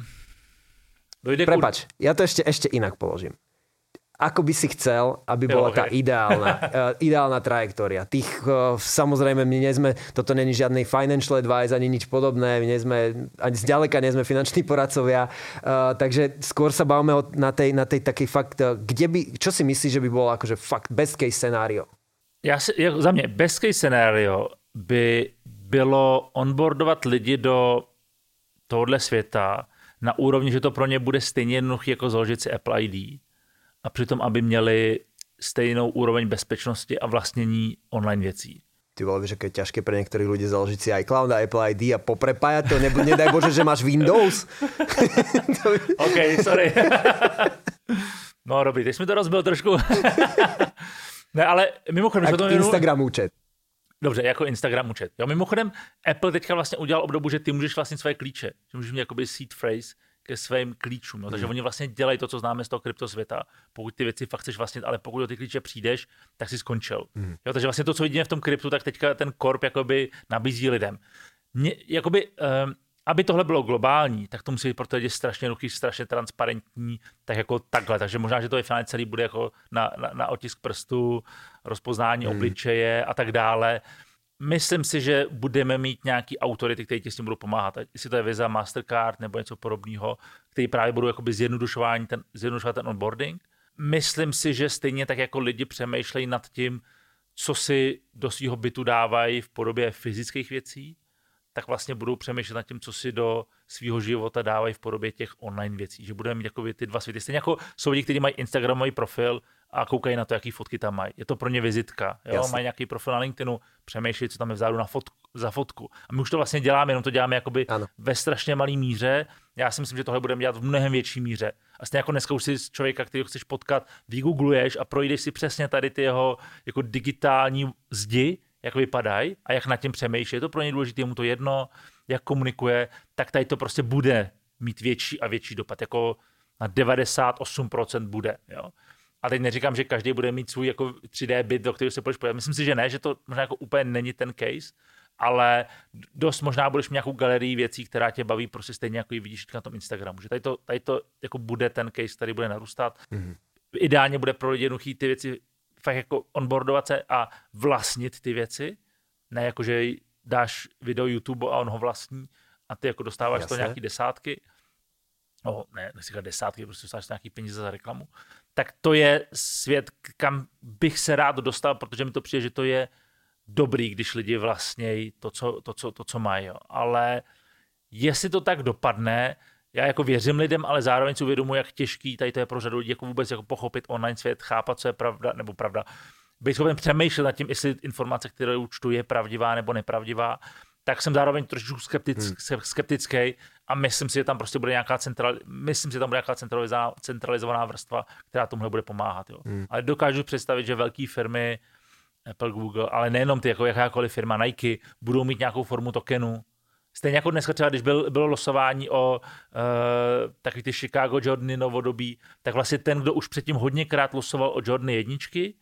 Dojde Prepač, ja to ešte, ešte inak položím. Ako by si chcel, aby bola tá ideálna, uh, ideálna trajektória? Tých, uh, samozrejme, my nie sme, toto není žiadny financial advice, ani nič podobné, my nie sme, ani zďaleka nie sme finanční poradcovia, uh, takže skôr sa bavíme o, na, tej, na tej takej fakt, uh, kde by, čo si myslíš, že by bolo akože fakt best case scenario? Já si, jako za mě best case scenario by bylo onboardovat lidi do tohohle světa, na úrovni, že to pro ně bude stejně jednoduché jako založit si Apple ID a přitom, aby měli stejnou úroveň bezpečnosti a vlastnění online věcí. Ty vole, že je těžké pro některé lidi založit si iCloud a Apple ID a poprepájat to, nebo nedaj Bože, že máš Windows. OK, sorry. no dobrý, teď jsme to rozbil trošku. ne, ale mimochodem... Tak to Instagram účet. Dobře, jako Instagram účet. Jo, mimochodem, Apple teďka vlastně udělal obdobu, že ty můžeš vlastně své klíče, že můžeš mít jakoby seed phrase ke svým klíčům. Jo. Takže mm. oni vlastně dělají to, co známe z toho kryptosvěta. Pokud ty věci fakt chceš vlastně, ale pokud do ty klíče přijdeš, tak si skončil. Mm. Jo, takže vlastně to, co vidíme v tom kryptu, tak teďka ten korp jakoby nabízí lidem. Mě, jakoby, um, aby tohle bylo globální, tak to musí být pro ty lidi strašně jednoduchý, strašně transparentní, tak jako takhle. Takže možná, že to je finálně celý bude jako na, na, na otisk prstu, rozpoznání hmm. obličeje a tak dále. Myslím si, že budeme mít nějaký autority, kteří ti s tím budou pomáhat. Jestli to je Visa, Mastercard nebo něco podobného, který právě budou jakoby zjednodušování ten, zjednodušovat ten onboarding. Myslím si, že stejně tak jako lidi přemýšlejí nad tím, co si do svého bytu dávají v podobě fyzických věcí, tak vlastně budou přemýšlet nad tím, co si do svého života dávají v podobě těch online věcí. Že budeme mít jakoby ty dva světy. Stejně jako jsou lidi, kteří mají Instagramový profil a koukají na to, jaký fotky tam mají. Je to pro ně vizitka. Jo? Mají nějaký profil na LinkedInu, přemýšlí, co tam je vzadu na fotku, za fotku. A my už to vlastně děláme, jenom to děláme jakoby ano. ve strašně malé míře. Já si myslím, že tohle budeme dělat v mnohem větší míře. A stejně jako dneska už si člověka, který chceš potkat, vygoogluješ a projdeš si přesně tady ty jeho jako digitální zdi, jak vypadají a jak nad tím přemýšlí. Je to pro ně důležité, je mu to jedno, jak komunikuje, tak tady to prostě bude mít větší a větší dopad. Jako na 98% bude. Jo? A teď neříkám, že každý bude mít svůj jako 3D byt, do kterého se půjdeš podívat. Myslím si, že ne, že to možná jako úplně není ten case, ale dost možná budeš mít nějakou galerii věcí, která tě baví prostě stejně jako ji vidíš na tom Instagramu. Že tady to, tady to jako bude ten case, který bude narůstat. Mm-hmm. Ideálně bude pro lidi jednoduchý ty věci fakt jako onboardovat se a vlastnit ty věci. Ne jako, že dáš video YouTube a on ho vlastní a ty jako dostáváš Jasne. to nějaký desátky. No, ne, nechci říkat desátky, prostě dostáváš nějaký peníze za reklamu. Tak to je svět, kam bych se rád dostal, protože mi to přijde, že to je dobrý, když lidi vlastně to, co, to, co, to, co mají. Jo. Ale jestli to tak dopadne, já jako věřím lidem, ale zároveň si uvědomuji, jak těžký tady to je pro řadu lidí jako vůbec jako pochopit online svět, chápat, co je pravda nebo pravda. Být schopen přemýšlet nad tím, jestli informace, které účtu je pravdivá nebo nepravdivá, tak jsem zároveň trošku skeptic, hmm. skeptický a myslím si, že tam prostě bude nějaká central, myslím si, že tam bude nějaká centralizovaná, centralizovaná vrstva, která tomuhle bude pomáhat. Jo. Hmm. Ale dokážu představit, že velké firmy, Apple, Google, ale nejenom ty, jako jakákoliv firma Nike, budou mít nějakou formu tokenu. Stejně jako dneska třeba, když byl, bylo losování o uh, takový ty Chicago Jordany novodobí, tak vlastně ten, kdo už předtím hodněkrát losoval o Jordany jedničky,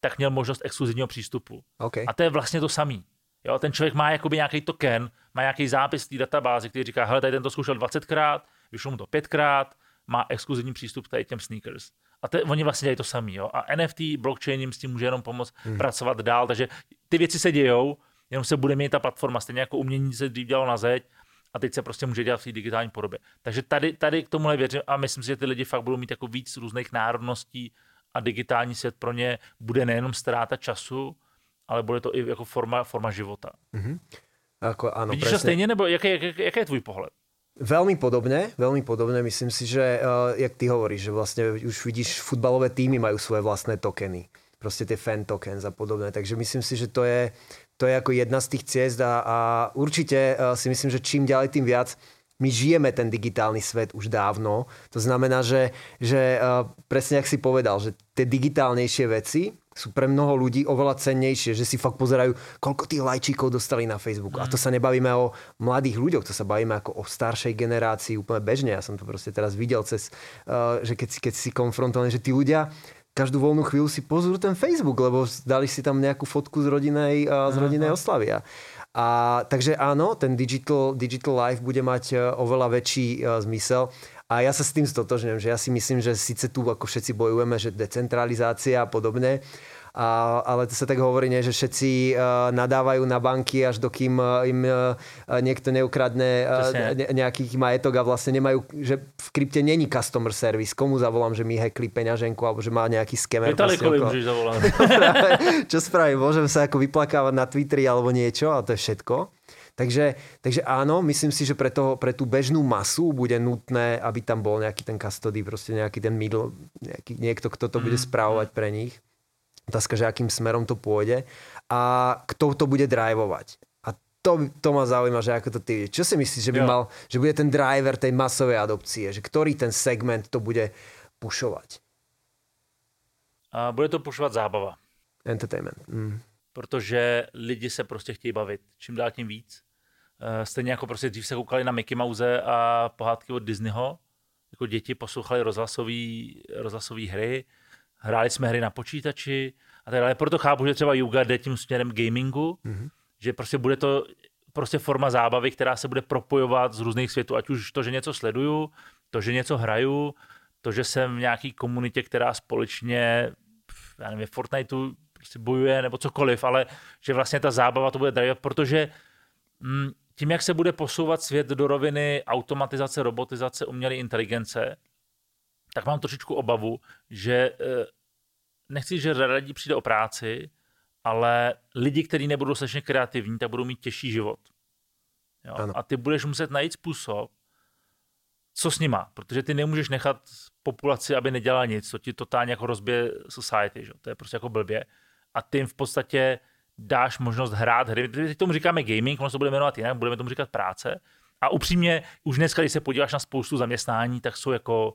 tak měl možnost exkluzivního přístupu. Okay. A to je vlastně to samý. Jo, ten člověk má jakoby nějaký token, má nějaký zápis v té databázi, který říká, hele, tady ten to zkoušel 20krát, vyšlo mu to 5krát, má exkluzivní přístup k tady těm sneakers. A to, oni vlastně dělají to samý. Jo? A NFT, blockchain jim s tím může jenom pomoct hmm. pracovat dál. Takže ty věci se dějou, jenom se bude mít ta platforma. Stejně jako umění se dřív dělalo na zeď, a teď se prostě může dělat v té digitální podobě. Takže tady, tady k tomuhle věřím a myslím si, že ty lidi fakt budou mít jako víc různých národností a digitální svět pro ně bude nejenom ztráta času, ale bude to i jako forma, forma života. Mm-hmm. Ako, áno, Vidíš presne. to stejně, nebo jaký, jaký, jaký je tvůj pohled? Veľmi podobne, veľmi podobne. Myslím si, že uh, jak ty hovoríš, že vlastne už vidíš, futbalové týmy majú svoje vlastné tokeny. Proste tie fan tokens a podobné. Takže myslím si, že to je, to je ako jedna z tých ciest a, a určite uh, si myslím, že čím ďalej, tým viac my žijeme ten digitálny svet už dávno. To znamená, že, že uh, presne jak si povedal, že tie digitálnejšie veci sú pre mnoho ľudí oveľa cennejšie, že si fakt pozerajú, koľko tých lajčíkov dostali na Facebooku. A to sa nebavíme o mladých ľuďoch, to sa bavíme ako o staršej generácii úplne bežne. Ja som to proste teraz videl cez, uh, že keď si, keď si konfrontovaný, že tí ľudia každú voľnú chvíľu si pozrú ten Facebook, lebo dali si tam nejakú fotku z rodinej, uh, z rodinej oslavy. A, takže áno, ten digital, digital life bude mať uh, oveľa väčší uh, zmysel. A ja sa s tým stotožňujem, že ja si myslím, že síce tu ako všetci bojujeme, že decentralizácia a podobne, a, ale to sa tak hovorí, nie, že všetci uh, nadávajú na banky, až dokým uh, im uh, niekto neukradne uh, ne, nejaký majetok a vlastne nemajú, že v krypte není customer service. Komu zavolám, že mi hackli peňaženku alebo že má nejaký skemer. Vitalikovi môžeš zavolať. Čo spravím? Môžem sa ako vyplakávať na Twitteri alebo niečo a to je všetko. Takže, takže áno, myslím si, že pre, toho, pre tú bežnú masu bude nutné, aby tam bol nejaký ten custody, proste nejaký ten middle, nejaký, niekto, kto to bude správovať pre nich. Otázka, že akým smerom to pôjde a kto to bude drivovať. A to, to ma zaujíma, že ako to ty Čo si myslíš, že by jo. mal, že bude ten driver tej masovej adopcie, že ktorý ten segment to bude pušovať? A bude to pušovat zábava. Entertainment. Mm. Protože lidi se prostě chtějí bavit. Čím dál tím víc. Eh, stejně jako prostě dřív se koukali na Mickey Mouse a pohádky od Disneyho. Jako děti poslouchali rozhlasové hry, hráli jsme hry na počítači a tak dále. Proto chápu, že třeba Yuga jde tím směrem gamingu, mm-hmm. že prostě bude to prostě forma zábavy, která se bude propojovat z různých světů, ať už to, že něco sleduju, to, že něco hraju, to, že jsem v nějaký komunitě, která společně, já nevím, v Fortniteu prostě bojuje nebo cokoliv, ale že vlastně ta zábava to bude drive, protože mm, tím, jak se bude posouvat svět do roviny automatizace, robotizace, umělé inteligence, tak mám trošičku obavu, že eh, nechci, že řada lidí přijde o práci, ale lidi, kteří nebudou dostatečně kreativní, tak budou mít těžší život. Jo? A ty budeš muset najít způsob, co s nima, protože ty nemůžeš nechat populaci, aby nedělala nic, to ti totálně jako rozbije society, že? to je prostě jako blbě. A ty jim v podstatě dáš možnost hrát hry. Teď tomu říkáme gaming, ono se bude jmenovat jinak, budeme tomu říkat práce. A upřímně, už dneska, když se podíváš na spoustu zaměstnání, tak jsou jako,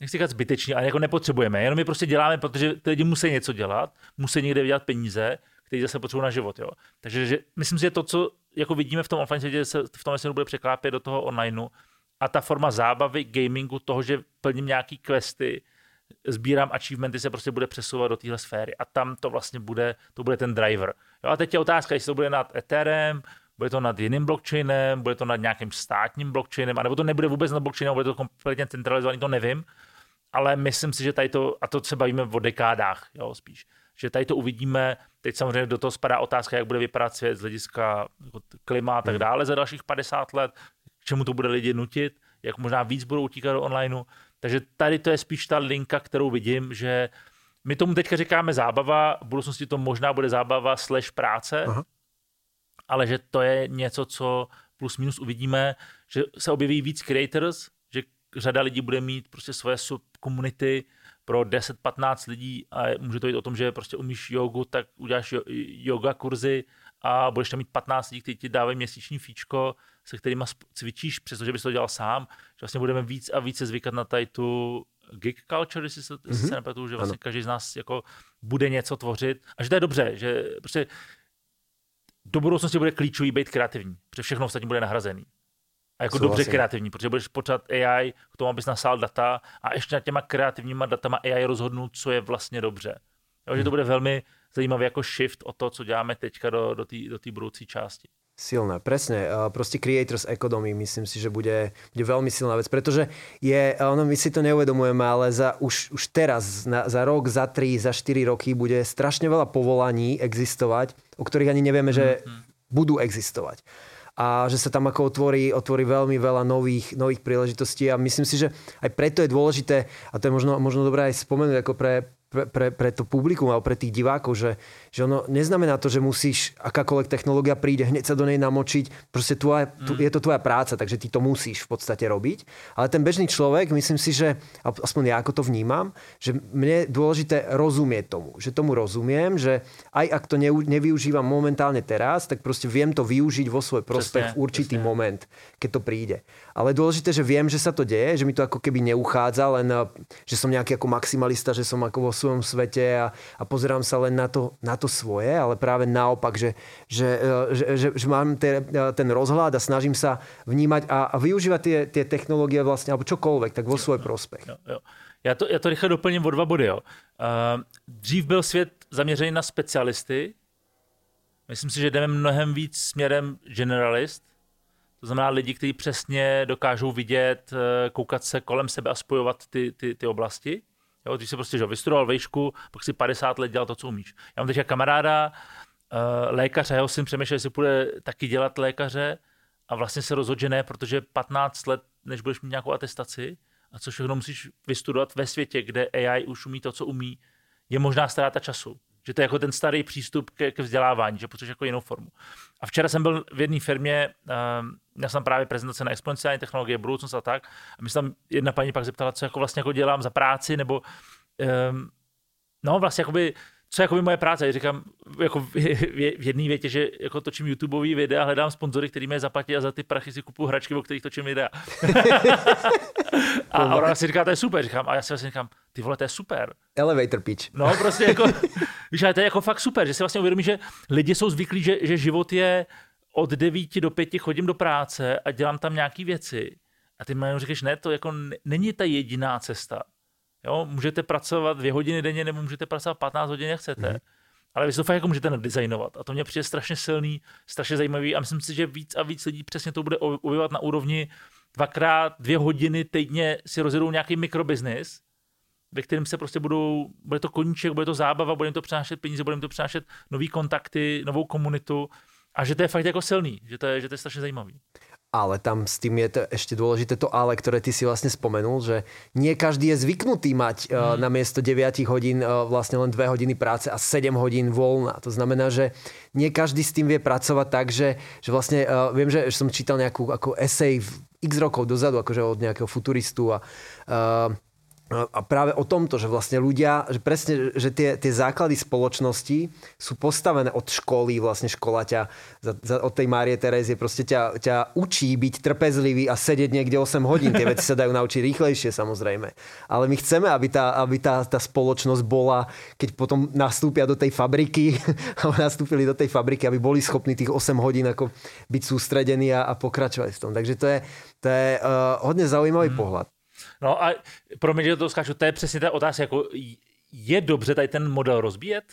nechci říkat zbyteční, ale jako nepotřebujeme. Jenom je prostě děláme, protože ty lidi musí něco dělat, musí někde vydělat peníze, které zase potřebují na život. Jo. Takže že, myslím si, že to, co jako vidíme v tom offline světě, se v tom světě bude překlápět do toho onlineu. A ta forma zábavy, gamingu, toho, že plním nějaký questy, sbírám achievementy, se prostě bude přesouvat do téhle sféry a tam to vlastně bude, to bude ten driver. Jo, a teď je otázka, jestli to bude nad Ethereum, bude to nad jiným blockchainem, bude to nad nějakým státním blockchainem, anebo to nebude vůbec nad blockchainem, bude to kompletně centralizovaný, to nevím. Ale myslím si, že tady to, a to se bavíme o dekádách, jo, spíš, že tady to uvidíme, teď samozřejmě do toho spadá otázka, jak bude vypadat svět z hlediska jako klima a tak hmm. dále za dalších 50 let, k čemu to bude lidi nutit, jak možná víc budou utíkat do onlineu. Takže tady to je spíš ta linka, kterou vidím, že my tomu teďka říkáme zábava, v budoucnosti to možná bude zábava slash práce, Aha. Ale že to je něco, co plus minus uvidíme, že se objeví víc creators, že řada lidí bude mít prostě svoje subkomunity pro 10-15 lidí a může to být o tom, že prostě umíš jogu, tak uděláš yoga kurzy a budeš tam mít 15 lidí, kteří ti dávají měsíční fíčko, se kterými cvičíš, přestože bys to dělal sám, že vlastně budeme víc a více zvykat na tady tu gig culture, jestli se, mm-hmm. se nepletu, že vlastně ano. každý z nás jako bude něco tvořit a že to je dobře, že prostě do budoucnosti bude klíčový být kreativní, protože všechno ostatní bude nahrazený. A jako dobře kreativní, protože budeš potřebovat AI k tomu, abys nasál data a ještě nad těma kreativníma datama AI rozhodnout, co je vlastně dobře. Jo, hmm. to bude velmi zajímavý jako shift o to, co děláme teďka do, do té do budoucí části. Silné, presne. Proste creators economy myslím si, že bude, bude veľmi silná vec, pretože je, ono my si to neuvedomujeme, ale za, už, už teraz, na, za rok, za tri, za štyri roky bude strašne veľa povolaní existovať, o ktorých ani nevieme, že mm-hmm. budú existovať a že sa tam ako otvorí, otvorí veľmi veľa nových, nových príležitostí a myslím si, že aj preto je dôležité, a to je možno, možno dobré aj spomenúť ako pre, pre, pre, pre to publikum alebo pre tých divákov, že, že ono neznamená to, že musíš, akákoľvek technológia príde, hneď sa do nej namočiť. Proste tvoja, tu, mm. je to tvoja práca, takže ty to musíš v podstate robiť. Ale ten bežný človek, myslím si, že aspoň ja ako to vnímam, že mne je dôležité rozumieť tomu. Že tomu rozumiem, že aj ak to ne, nevyužívam momentálne teraz, tak proste viem to využiť vo svoj prospech v určitý presne. moment, keď to príde. Ale je dôležité, že viem, že sa to deje, že mi to ako keby neuchádza, len že som nejaký ako maximalista, že som ako vo svojom svete a, a pozerám sa len na to, na to svoje, ale práve naopak, že, že, e, že, že, že mám te, e, ten rozhľad a snažím sa vnímať a, a využívať tie, tie technológie vlastne, alebo čokoľvek, tak vo svoj prospech. Jo, jo. Já to, já to rychle doplním o dva body. Jo. Uh, dřív byl svět zaměřený na specialisty. Myslím si, že jdeme mnohem víc směrem generalist. To znamená lidi, kteří přesně dokážou vidět, koukat se kolem sebe a spojovat ty, ty, ty oblasti. Jo, když se prostě že, vystudoval vejšku, pak si 50 let dělal to, co umíš. Já mám teď kamaráda, uh, lékaře, jeho syn přemýšlel, jestli bude taky dělat lékaře a vlastně se rozhodl, že ne, protože 15 let, než budeš mít nějakou atestaci, a co všechno musíš vystudovat ve světě, kde AI už umí to, co umí, je možná ztráta času. Že to je jako ten starý přístup ke, ke vzdělávání, že potřebuješ jako jinou formu. A včera jsem byl v jedné firmě, um, měl jsem právě prezentace na exponenciální technologie, budoucnost a tak. A mi tam jedna paní pak zeptala, co jako vlastně jako dělám za práci, nebo um, no vlastně jakoby, co je jako moje práce. Já říkám jako v, v jedné větě, že jako točím YouTubeový videa, hledám sponzory, který mě zaplatí a za ty prachy si kupuju hračky, o kterých točím videa. a, a ona si říká, to je super. Říkám, a já si vlastně říkám, ty vole, to je super. Elevator pitch. No, prostě jako, víš, ale to je jako fakt super, že si vlastně uvědomí, že lidi jsou zvyklí, že, že život je od 9 do 5 chodím do práce a dělám tam nějaké věci. A ty mi říkáš, ne, to jako není ta jediná cesta. Jo, můžete pracovat dvě hodiny denně, nebo můžete pracovat 15 hodin, jak chcete. Mm. Ale vy to fakt jako můžete nadizajnovat. A to mě přijde strašně silný, strašně zajímavý a myslím si, že víc a víc lidí přesně to bude objevovat na úrovni dvakrát dvě hodiny týdně si rozjedou nějaký mikrobiznis, ve kterém se prostě budou, bude to koníček, bude to zábava, bude to přinášet peníze, bude to přinášet nový kontakty, novou komunitu a že to je fakt jako silný, že to je, že to je strašně zajímavý. Ale tam s tým je to ešte dôležité to ale, ktoré ty si vlastne spomenul, že nie každý je zvyknutý mať mm. uh, na miesto 9 hodín uh, vlastne len 2 hodiny práce a 7 hodín voľna. To znamená, že nie každý s tým vie pracovať tak, že, že vlastne uh, viem, že, že som čítal nejakú ako esej v x rokov dozadu, akože od nejakého futuristu a uh, a práve o tomto, že vlastne ľudia, že presne, že tie, tie základy spoločnosti sú postavené od školy, vlastne škola ťa, za, za, od tej Márie Terezie proste ťa, ťa učí byť trpezlivý a sedieť niekde 8 hodín. Tie veci sa dajú naučiť rýchlejšie samozrejme. Ale my chceme, aby tá, aby tá, tá spoločnosť bola, keď potom nastúpia do tej fabriky, alebo nastúpili do tej fabriky, aby boli schopní tých 8 hodín ako byť sústredení a, a pokračovať v tom. Takže to je, to je uh, hodne zaujímavý mm. pohľad. No a pro mě, že to skáču, to je přesně ta otázka, jako je dobře tady ten model rozbíjet?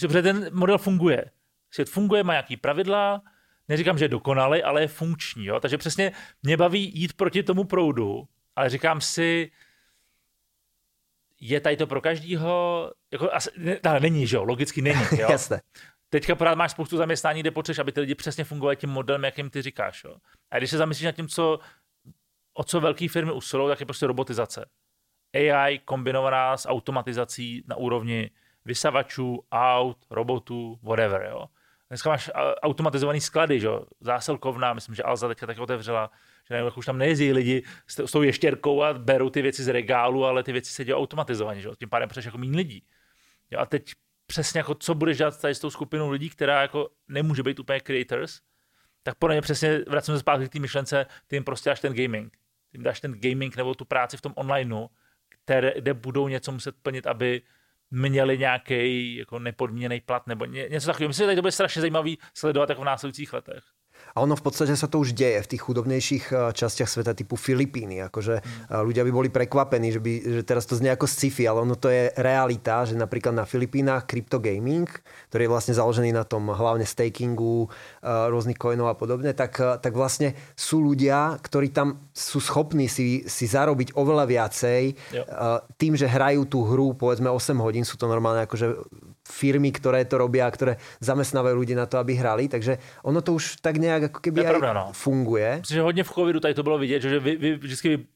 Dobře, ten model funguje. Svět funguje, má nějaký pravidla, neříkám, že je dokonalý, ale je funkční. Jo? Takže přesně mě baví jít proti tomu proudu, ale říkám si, je tady to pro každýho, jako, asi, ne, není, že jo, logicky není. Jo? Jasné. Teďka pořád máš spoustu zaměstnání, kde potřebuješ, aby ty lidi přesně fungovali tím modelem, jakým ty říkáš. Jo? A když se zamyslíš nad tím, co, o co velké firmy usilují, tak je prostě robotizace. AI kombinovaná s automatizací na úrovni vysavačů, aut, robotů, whatever. Jo? Dneska máš automatizovaný sklady, že? zásilkovna, myslím, že Alza teďka taky otevřela, že nevím, už tam nejezdí lidi s, s tou ještěrkou a berou ty věci z regálu, ale ty věci se dělají automatizovaně, že? tím pádem přeš jako méně lidí. Jo? A teď přesně jako, co budeš dělat tady s tou skupinou lidí, která jako nemůže být úplně creators, tak podle mě přesně vracím se zpátky k té myšlence, ty jim prostě dáš ten gaming. Jim dáš ten gaming nebo tu práci v tom onlineu, které, kde budou něco muset plnit, aby měli nějaký jako nepodmíněný plat nebo ně, něco takového. Myslím, že to bude strašně zajímavý sledovat jako v následujících letech. A ono v podstate sa to už deje v tých chudobnejších eh, častiach sveta typu Filipíny. Akože mm. ľudia by boli prekvapení, že, by, že teraz to znie ako sci-fi, ale ono to je realita, že napríklad na Filipínach gaming, ktorý je vlastne založený na tom hlavne stakingu, eh, rôznych coinov a podobne, tak, tak vlastne sú ľudia, ktorí tam sú schopní si, si zarobiť oveľa viacej jo. tým, že hrajú tú hru povedzme 8 hodín, sú to normálne akože firmy, ktoré to robia, ktoré zamestnávajú ľudí na to, aby hrali, takže ono to už tak nejak ako keby aj pravda, no. funguje. Myslím, že hodně v covidu tady to bylo vidět, že vy, vy vždycky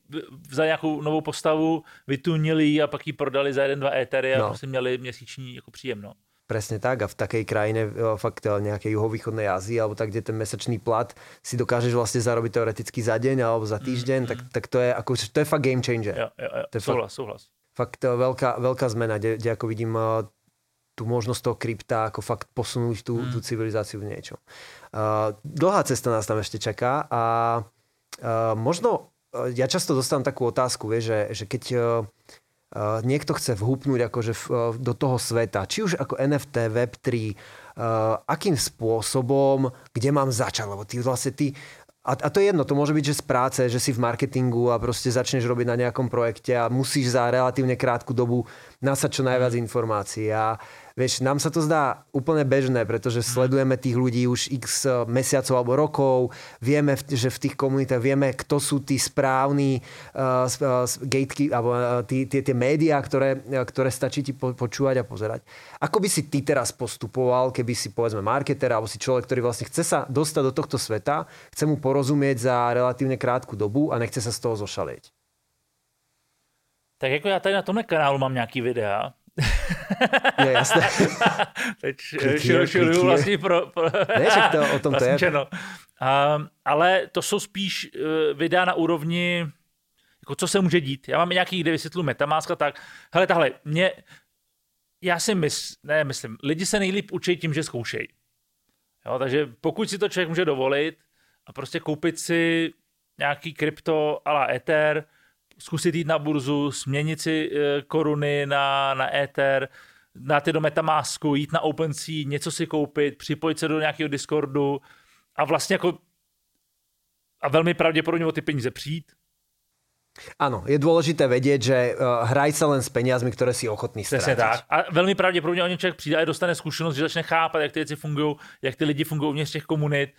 za nějakou novou postavu vytunili a pak ji prodali za jeden, dva étery a no. prostě měli měsíční jako příjem. No. Presne tak a v takej krajine fakt e, nejakej juhovýchodnej Ázii alebo tak, kde ten mesačný plat si dokážeš vlastne zarobiť teoreticky za deň alebo za týždeň, mm, tak, mm. tak to je ako, to je fakt game changer. Jo, jo, jo. To je souhlas, fakt, souhlas. Fakt e, veľká, veľká zmena, kde, kde ako vidím tú možnosť toho krypta, ako fakt posunúť tú, mm. tú civilizáciu v niečom. Uh, dlhá cesta nás tam ešte čaká a uh, možno, uh, ja často dostávam takú otázku, vie, že, že keď uh, uh, niekto chce vhupnúť akože v, uh, do toho sveta, či už ako NFT, Web3, uh, akým spôsobom, kde mám začať, lebo ty vlastne ty a, a to je jedno, to môže byť, že z práce, že si v marketingu a proste začneš robiť na nejakom projekte a musíš za relatívne krátku dobu nasať čo najviac informácií. A Vieš, nám sa to zdá úplne bežné, pretože sledujeme tých ľudí už x eh, mesiacov alebo rokov, vieme, že v tých komunitách vieme, kto sú tí správni uh, uh, gateky, alebo uh, tí, tie, tie médiá, ktoré, ktoré stačí ti po, počúvať a pozerať. Ako by si ty teraz postupoval, keby si povedzme marketer alebo si človek, ktorý vlastne chce sa dostať do tohto sveta, chce mu porozumieť za relatívne krátku dobu a nechce sa z toho zošalieť? Tak jako já tady na tomhle kanálu mám nějaký videa, je jasné. Teď šiluju vlastně pro... pro ne, to, o tom to je. Um, ale to jsou spíš uh, videa na úrovni, jako co se může dít. Já mám nějaký, kde vysvětlu Metamask a tak. Hele, tahle, mě, já si mys, ne, myslím, lidi se nejlíp učí tím, že zkoušejí. Jo, takže pokud si to člověk může dovolit a prostě koupit si nějaký krypto a la Ether, zkusit jít na burzu, směnit si eh, koruny na, na Ether, dát je do Metamasku, jít na OpenSea, něco si koupit, připojit se do nějakého Discordu a vlastně jako a velmi pravděpodobně o ty peníze přijít. Ano, je důležité vědět, že uh, hraj se len s penězmi, které si ochotný ztratit. tak. A velmi pravděpodobně o něm člověk přijde a dostane zkušenost, že začne chápat, jak ty věci fungují, jak ty lidi fungují uvnitř těch komunit,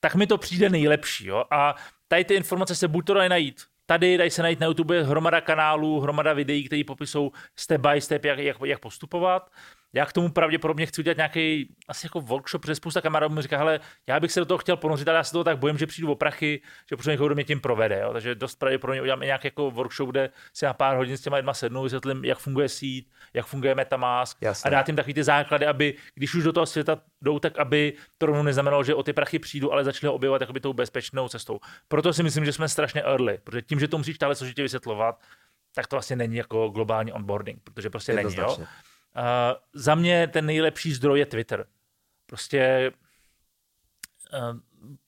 tak mi to přijde nejlepší. Jo? A tady ty informace se buď to dají najít Tady dají se najít na YouTube hromada kanálů, hromada videí, které popisují step by step, jak, jak, jak postupovat. Já k tomu pravděpodobně chci udělat nějaký asi jako workshop, protože spousta kamarádů mi říká, hele, já bych se do toho chtěl ponořit, ale já se toho tak bojím, že přijdu o prachy, že prostě někoho do mě tím provede. Jo? Takže dost pravděpodobně udělám i nějaký jako workshop, kde si na pár hodin s těma lidma sednu, vysvětlím, jak funguje sít, jak funguje Metamask Jasne. a dát jim takový ty základy, aby když už do toho světa jdou, tak aby to rovnou neznamenalo, že o ty prachy přijdu, ale začali ho objevovat jakoby tou bezpečnou cestou. Proto si myslím, že jsme strašně early, protože tím, že to musíš stále složitě vysvětlovat, tak to vlastně není jako globální onboarding, protože prostě není. Jo? Uh, za mě ten nejlepší zdroj je Twitter. Prostě uh,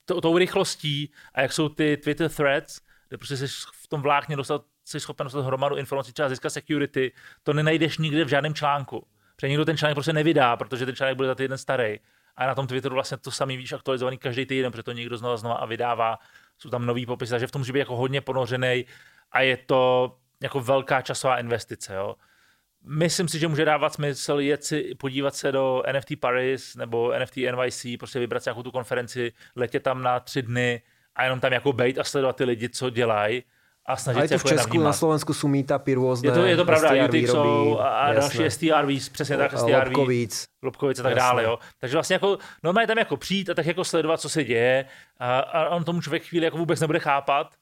to, tou rychlostí a jak jsou ty Twitter threads, kde prostě jsi v tom vlákně dostat, jsi schopen dostat hromadu informací, třeba získat security, to nenajdeš nikde v žádném článku. Protože nikdo ten článek prostě nevydá, protože ten článek bude za týden starý. A na tom Twitteru vlastně to samý víš aktualizovaný každý týden, protože to někdo znova znova a vydává. Jsou tam nový popisy, takže v tom může být jako hodně ponořený a je to jako velká časová investice. Jo. Myslím si, že může dávat smysl jet si, podívat se do NFT Paris nebo NFT NYC, prostě vybrat si nějakou tu konferenci, letět tam na tři dny a jenom tam jako bejt a sledovat ty lidi, co dělají a snažit Ale se to v jako je Česku, na Slovensku jsou různé. Je to, je to pravda, STR UTX jsou a, a další. STRVs, přesně tak, STRV, Lobkovíc. Lobkovic a tak Jasné. dále, jo. Takže vlastně jako, normálně tam jako přijít a tak jako sledovat, co se děje a, a on tomu člověk chvíli jako vůbec nebude chápat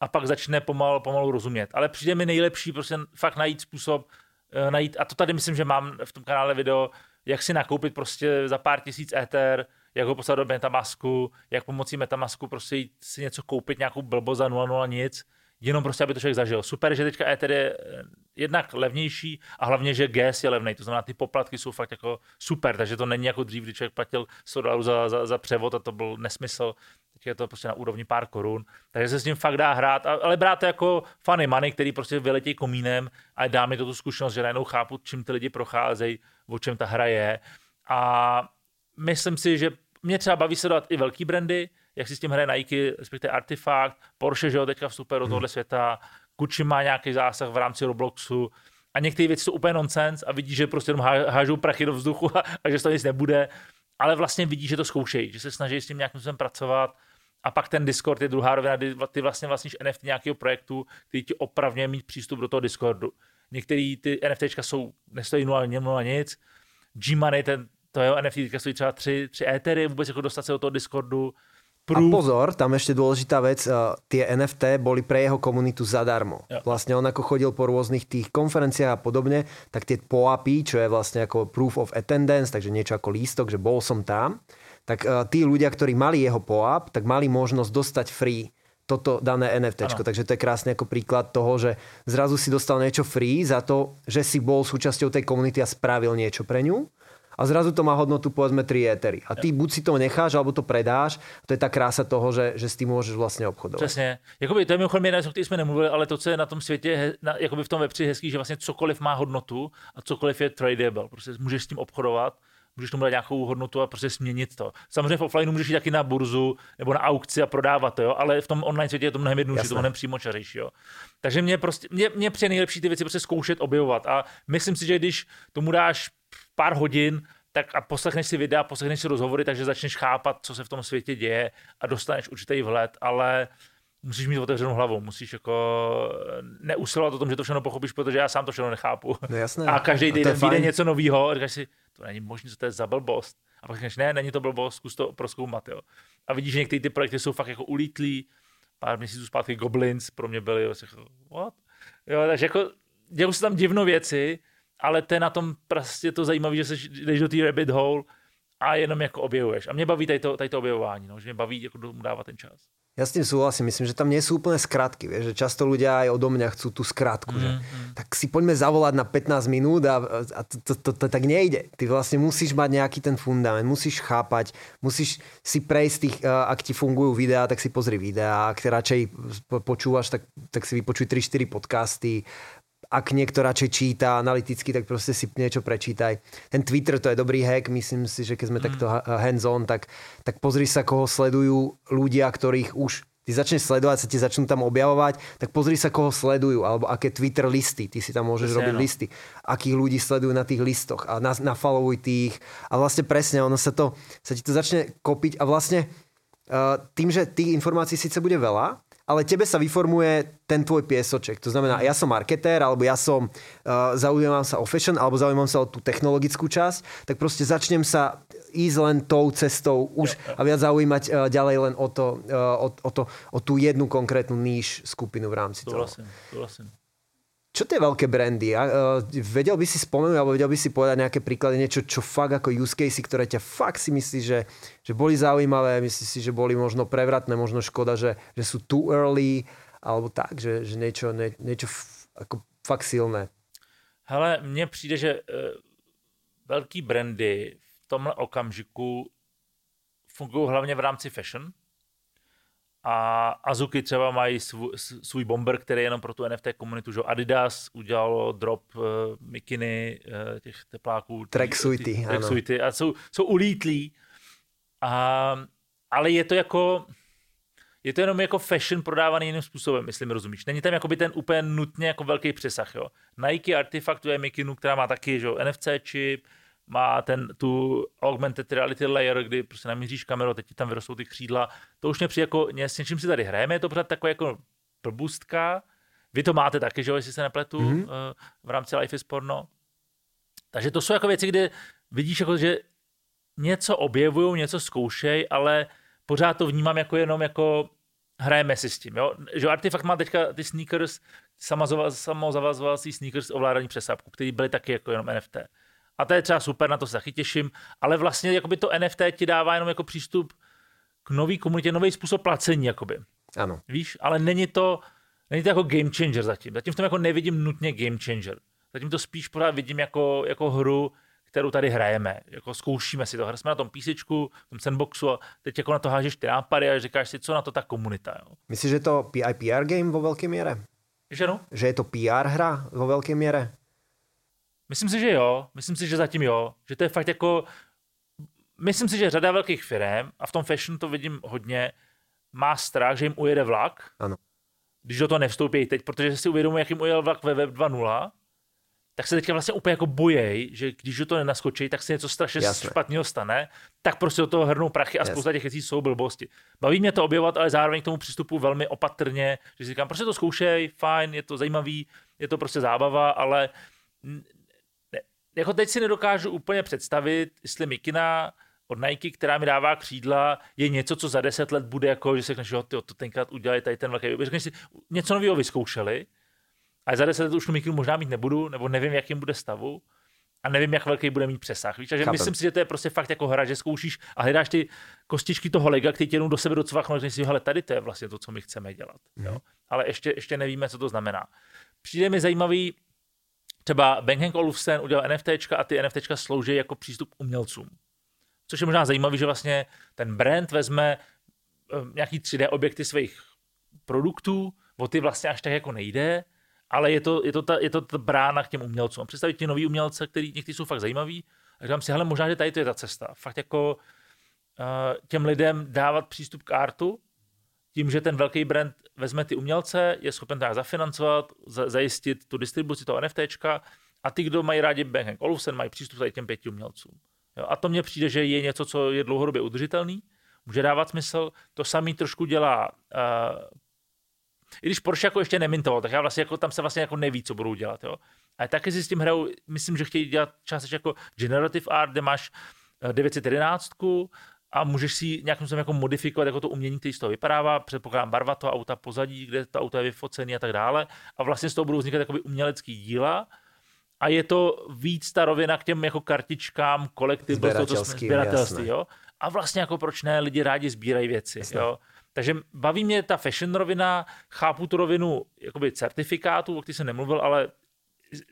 a pak začne pomalu, pomalu rozumět. Ale přijde mi nejlepší prostě fakt najít způsob, najít, a to tady myslím, že mám v tom kanále video, jak si nakoupit prostě za pár tisíc Ether, jak ho poslat do Metamasku, jak pomocí Metamasku prostě jít si něco koupit, nějakou blbost za 0,0 nic, jenom prostě, aby to člověk zažil. Super, že teďka Ether je eh, jednak levnější a hlavně, že gas je levný, to znamená, ty poplatky jsou fakt jako super, takže to není jako dřív, kdy člověk platil 100 dolarů za, za, za převod a to byl nesmysl. Je to prostě na úrovni pár korun, takže se s tím fakt dá hrát, a- ale brát to jako funny money, který prostě vyletí komínem a dá mi to tu zkušenost, že najednou chápu, čím ty lidi procházejí, o čem ta hra je. A myslím si, že mě třeba baví sledovat i velký brandy, jak si s tím hraje Nike, respektive Artifact, Porsche, že jo, teďka vstupuje do tohohle světa, Gucci má nějaký zásah v rámci Robloxu. A některé věci jsou úplně nonsens a vidí, že prostě jenom há- hážou prachy do vzduchu a, a že toho nic nebude, ale vlastně vidí, že to zkoušejí, že se snaží s tím nějakým způsobem pracovat a pak ten Discord je druhá rovina, kdy ty vlastně vlastníš NFT nějakého projektu, který ti opravňuje mít přístup do toho Discordu. Některé ty NFTčka jsou, nestojí 0, 0 nic, G-Money, ten, to jeho NFT teďka stojí třeba 3, 3 Ethery, vůbec jako dostat se do toho Discordu. A pozor, tam ešte dôležitá vec, uh, tie NFT boli pre jeho komunitu zadarmo. Jo. Vlastne on ako chodil po rôznych tých konferenciách a podobne, tak tie POAPy, čo je vlastne ako proof of attendance, takže niečo ako lístok, že bol som tam, tak uh, tí ľudia, ktorí mali jeho POAP, tak mali možnosť dostať free toto dané NFT. Takže to je krásny ako príklad toho, že zrazu si dostal niečo free za to, že si bol súčasťou tej komunity a spravil niečo pre ňu. A zrazu to má hodnotu povedzme 3 étery. A ty buď si to necháš, alebo to predáš. To je ta krása toho, že, že s tím můžeš vlastně obchodovat. Přesně. Jakoby, to je mimochodem jedna o které jsme nemluvili, ale to, co je na tom světě, na, jakoby v tom Web3 hezký, že vlastně cokoliv má hodnotu a cokoliv je tradable. Prostě můžeš s tím obchodovat, můžeš tomu dát nějakou hodnotu a prostě změnit to. Samozřejmě v offlineu můžeš jít taky na burzu nebo na aukci a prodávat to, jo? ale v tom online světě je to mnohem jednodušší, to mnohem přímočařejší. Jo? Takže mě prostě, mě, mě přijde nejlepší ty věci prostě zkoušet, objevovat. A myslím si, že když tomu dáš pár hodin, tak a poslechneš si videa, poslechneš si rozhovory, takže začneš chápat, co se v tom světě děje a dostaneš určitý vhled, ale musíš mít otevřenou hlavu, musíš jako neusilovat o tom, že to všechno pochopíš, protože já sám to všechno nechápu. No jasné. A každý je týden vyjde něco nového a říkáš si, to není možné, co to je za blbost. A pak říkáš, ne, není to blbost, zkus to proskoumat. Jo. A vidíš, že některé ty projekty jsou fakt jako ulítlí. Pár měsíců zpátky Goblins pro mě byly, jo, jako, what? Jo, takže jako dělou se tam divno věci, ale to je na tom prostě to zajímavé, že se jdeš do té rabbit hole a jenom jako objevuješ. A mě baví tady to, tady to objevování, no, že mě baví jako dávat ten čas. Ja s tým súhlasím, myslím, že tam nie sú úplne skratky, vieš, že často ľudia aj odo mňa chcú tú skratku, že? Tak si poďme zavolať na 15 minút a, a to, to, to, to tak nejde. Ty vlastne musíš mať nejaký ten fundament, musíš chápať, musíš si prejsť tých, uh, ak ti fungujú videá, tak si pozri videá, ak ty radšej po- počúvaš, tak, tak si vypočuj 3-4 podcasty, ak niekto radšej číta analyticky, tak proste si niečo prečítaj. Ten Twitter, to je dobrý hack, myslím si, že keď sme takto ha- hands-on, tak, tak pozri sa, koho sledujú ľudia, ktorých už ty začneš sledovať, sa ti začnú tam objavovať, tak pozri sa, koho sledujú, alebo aké Twitter listy, ty si tam môžeš Presne, robiť no. listy, akých ľudí sledujú na tých listoch a na, nafollowuj tých a vlastne presne, ono sa to, sa ti to začne kopiť a vlastne uh, tým, že tých informácií síce bude veľa, ale tebe sa vyformuje ten tvoj piesoček. To znamená, ja som marketér, alebo ja som, uh, zaujímam sa o fashion, alebo zaujímam sa o tú technologickú časť, tak proste začnem sa ísť len tou cestou už a viac zaujímať uh, ďalej len o, to, uh, o, o, to, o tú jednu konkrétnu níž skupinu v rámci toho. Souhlasím, souhlasím. Čo tie veľké brandy? A, uh, vedel by si spomenúť, alebo vedel by si povedať nejaké príklady, niečo, čo fakt ako use case, ktoré ťa fakt si myslíš, že, že boli zaujímavé, myslíš si, že boli možno prevratné, možno škoda, že, že sú too early, alebo tak, že, že niečo, nie, niečo f, ako fakt silné. Hele, mně přijde, že uh, velký brandy v tomhle okamžiku fungují hlavně v rámci fashion. A Azuki třeba mají svůj, svůj bomber, který je jenom pro tu NFT komunitu, že Adidas udělalo drop uh, mikiny uh, těch tepláků. Tracksuity, ano. Tracksuity a jsou, jsou ulítlí. A, ale je to jako, je to jenom jako fashion prodávaný jiným způsobem, myslím, rozumíš. Není tam jakoby ten úplně nutně jako velký přesah, jo. Nike artefaktuje Mikinu, která má taky, že jo, NFC čip, má ten, tu augmented reality layer, kdy prostě namíříš kameru, teď ti tam vyrostou ty křídla. To už mě přijde jako, s něčím si tady hrajeme, je to pořád takové jako blbůstka. Vy to máte taky, že jo, jestli se nepletu, mm-hmm. v rámci Life is Porno. Takže to jsou jako věci, kde vidíš, jako, že něco objevují, něco zkoušej, ale pořád to vnímám jako jenom jako hrajeme si s tím. Jo? Že Artifact má teďka ty sneakers, samozavazovací sneakers ovládání přesápku, který byly taky jako jenom NFT. A to je třeba super, na to se taky těším, ale vlastně jakoby to NFT ti dává jenom jako přístup k nový komunitě, nový způsob placení, jakoby. Ano. Víš, ale není to, není to jako game changer zatím. Zatím v tom jako nevidím nutně game changer. Zatím to spíš pořád vidím jako, jako hru, kterou tady hrajeme. Jako zkoušíme si to. Jsme na tom písečku, v tom sandboxu a teď jako na to hážeš ty nápady a říkáš si, co na to ta komunita. Jo. Myslíš, že je to PIPR game vo velké míře? Že no? Že je to PR hra vo velké míře? Myslím si, že jo. Myslím si, že zatím jo. Že to je fakt jako... Myslím si, že řada velkých firm, a v tom fashion to vidím hodně, má strach, že jim ujede vlak. Ano. Když do toho nevstoupí teď, protože si uvědomují, jak jim ujel vlak ve Web 2.0 tak se teďka vlastně úplně jako bojej, že když do toho nenaskočí, tak se něco strašně Jasne. špatného stane, tak prostě do toho hrnou prachy a spousta těch věcí jsou blbosti. Baví mě to objevovat, ale zároveň k tomu přistupu velmi opatrně, že si říkám, prostě to zkoušej, fajn, je to zajímavý, je to prostě zábava, ale jako teď si nedokážu úplně představit, jestli Mikina od Nike, která mi dává křídla, je něco, co za deset let bude jako, že se řekneš, jo, ty, to tenkrát udělali tady ten velký, řekneš si, něco nového vyzkoušeli, a za deset let už tu mikinu možná mít nebudu, nebo nevím, jakým bude stavu a nevím, jak velký bude mít přesah. Víš? Takže myslím si, že to je prostě fakt jako hra, že zkoušíš a hledáš ty kostičky toho lega, který tě jenom do sebe docvaknou, že si, hele, tady to je vlastně to, co my chceme dělat. Mm. Jo? Ale ještě, ještě nevíme, co to znamená. Přijde mi zajímavý, třeba Bang Olufsen udělal NFT a ty NFT slouží jako přístup umělcům. Což je možná zajímavý, že vlastně ten brand vezme eh, nějaký 3D objekty svých produktů, o ty vlastně až tak jako nejde, ale je to, je to, ta, je to ta brána k těm umělcům. Představit ti nový umělce, který někteří jsou fakt zajímaví, a říkám si, hele, možná, že tady to je ta cesta. Fakt jako uh, těm lidem dávat přístup k artu, tím, že ten velký brand vezme ty umělce, je schopen tak zafinancovat, za, zajistit tu distribuci toho NFTčka a ty, kdo mají rádi Bang Olufsen, mají přístup tady těm pěti umělcům. Jo, a to mně přijde, že je něco, co je dlouhodobě udržitelný, může dávat smysl. To samý trošku dělá uh, i když Porsche jako ještě nemintoval, tak já vlastně jako, tam se vlastně jako neví, co budou dělat. Jo. A taky si s tím hrajou, myslím, že chtějí dělat částečně jako generative art, kde máš 911 eh, a můžeš si nějakým způsobem jako modifikovat jako to umění, který z toho vypadává, předpokládám barva toho auta pozadí, kde to auto je vyfocený a tak dále. A vlastně z toho budou vznikat jakoby umělecký díla, a je to víc ta rovina k těm jako kartičkám, kolektiv, sběratelství, jo. A vlastně jako proč ne, lidi rádi sbírají věci, jo. Takže baví mě ta fashion rovina, chápu tu rovinu jakoby certifikátu, o který jsem nemluvil, ale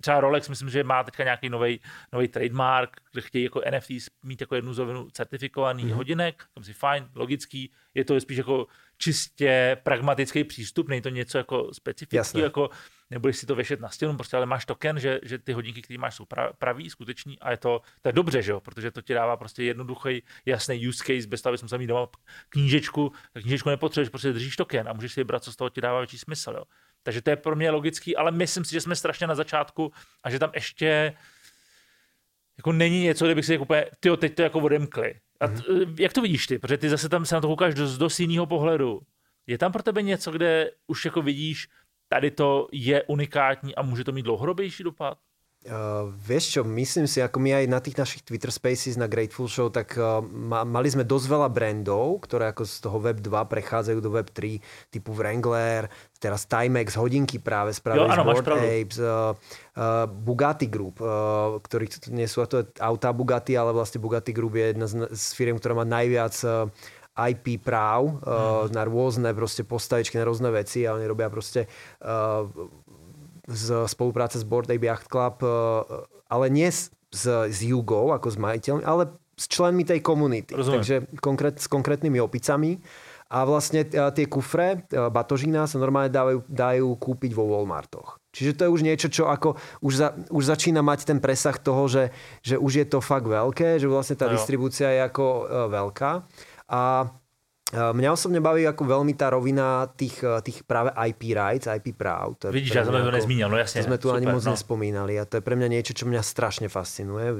třeba Rolex, myslím, že má teďka nějaký nový trademark, kde chtějí jako NFT mít jako jednu zovinu certifikovaný mm-hmm. hodinek, tam si fajn, logický, je to spíš jako čistě pragmatický přístup, není to něco jako specifického, jako nebudeš si to věšet na stěnu, prostě ale máš token, že, že ty hodinky, které máš, jsou pravý, skuteční a je to, to je dobře, že jo? protože to ti dává prostě jednoduchý, jasný use case, bez toho, abys musel mít doma knížečku, tak knížečku nepotřebuješ, prostě držíš token a můžeš si vybrat, co z toho ti dává větší smysl. Jo? Takže to je pro mě logický, ale myslím si, že jsme strašně na začátku a že tam ještě jako není něco, kde bych si úplně, tyjo, teď to jako odemkli. A t, mm-hmm. jak to vidíš ty? Protože ty zase tam se na to koukáš dost, dost jiného pohledu. Je tam pro tebe něco, kde už jako vidíš, tady to je unikátní a může to mít dlouhodobější dopad? Uh, vieš čo, myslím si, ako my aj na tých našich Twitter Spaces na Grateful Show, tak uh, ma, mali sme dosť veľa brandov, ktoré ako z toho Web 2 prechádzajú do Web 3, typu Wrangler, teraz Timex, hodinky práve spravili Board Apes, uh, uh, Bugatti Group, uh, ktorí nie sú to auta Bugatti, ale vlastne Bugatti Group je jedna z, z firiem, ktorá má najviac uh, IP práv uh, mm. na rôzne proste postavičky, na rôzne veci a oni robia proste uh, z spolupráce s Board Ape Yacht Club, uh, ale nie s, s, Jugou ako s majiteľmi, ale s členmi tej komunity. Rozumiem. Takže konkrét, s konkrétnymi opicami. A vlastne tie kufre, batožína sa normálne dávajú, dajú kúpiť vo Walmartoch. Čiže to je už niečo, čo ako už, za, už začína mať ten presah toho, že, že už je to fakt veľké, že vlastne tá no distribúcia je ako veľká. A Mňa osobne baví ako veľmi tá rovina tých, tých práve IP rights, IP práv. To Vidíš, ja som to nezmínil, no jasne. To sme tu super, ani moc no. nespomínali a to je pre mňa niečo, čo mňa strašne fascinuje.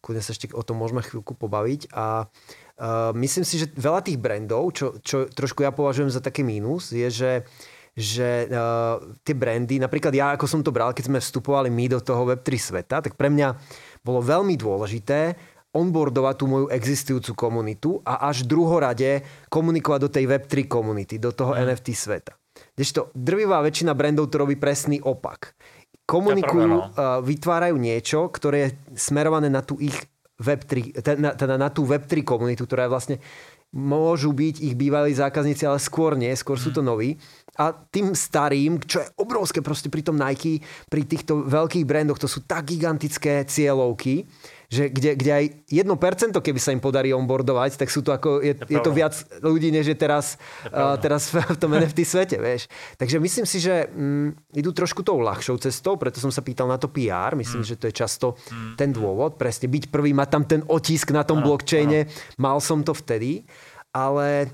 Kľudne sa ešte o tom môžeme chvíľku pobaviť a uh, myslím si, že veľa tých brandov, čo, čo trošku ja považujem za taký mínus, je, že že uh, tie brandy, napríklad ja, ako som to bral, keď sme vstupovali my do toho Web3 sveta, tak pre mňa bolo veľmi dôležité onboardovať tú moju existujúcu komunitu a až druhorade komunikovať do tej Web3 komunity, do toho mm. NFT sveta. Kdežto drvivá väčšina brandov to robí presný opak. Komunikujú, uh, vytvárajú niečo, ktoré je smerované na tú ich Web3, teda, teda na tú Web3 komunitu, ktorá je vlastne môžu byť ich bývalí zákazníci, ale skôr nie, skôr mm. sú to noví. A tým starým, čo je obrovské proste pri tom Nike, pri týchto veľkých brandoch, to sú tak gigantické cieľovky, že kde, kde aj 1% keby sa im podarí onboardovať, tak sú to ako, je, je, je to viac ľudí, než je teraz, je uh, teraz v tom NFT svete, vieš. Takže myslím si, že mm, idú trošku tou ľahšou cestou, preto som sa pýtal na to PR, myslím, mm. že to je často mm. ten dôvod, presne byť prvý, mať tam ten otisk na tom ano, blockchaine, ano. mal som to vtedy, ale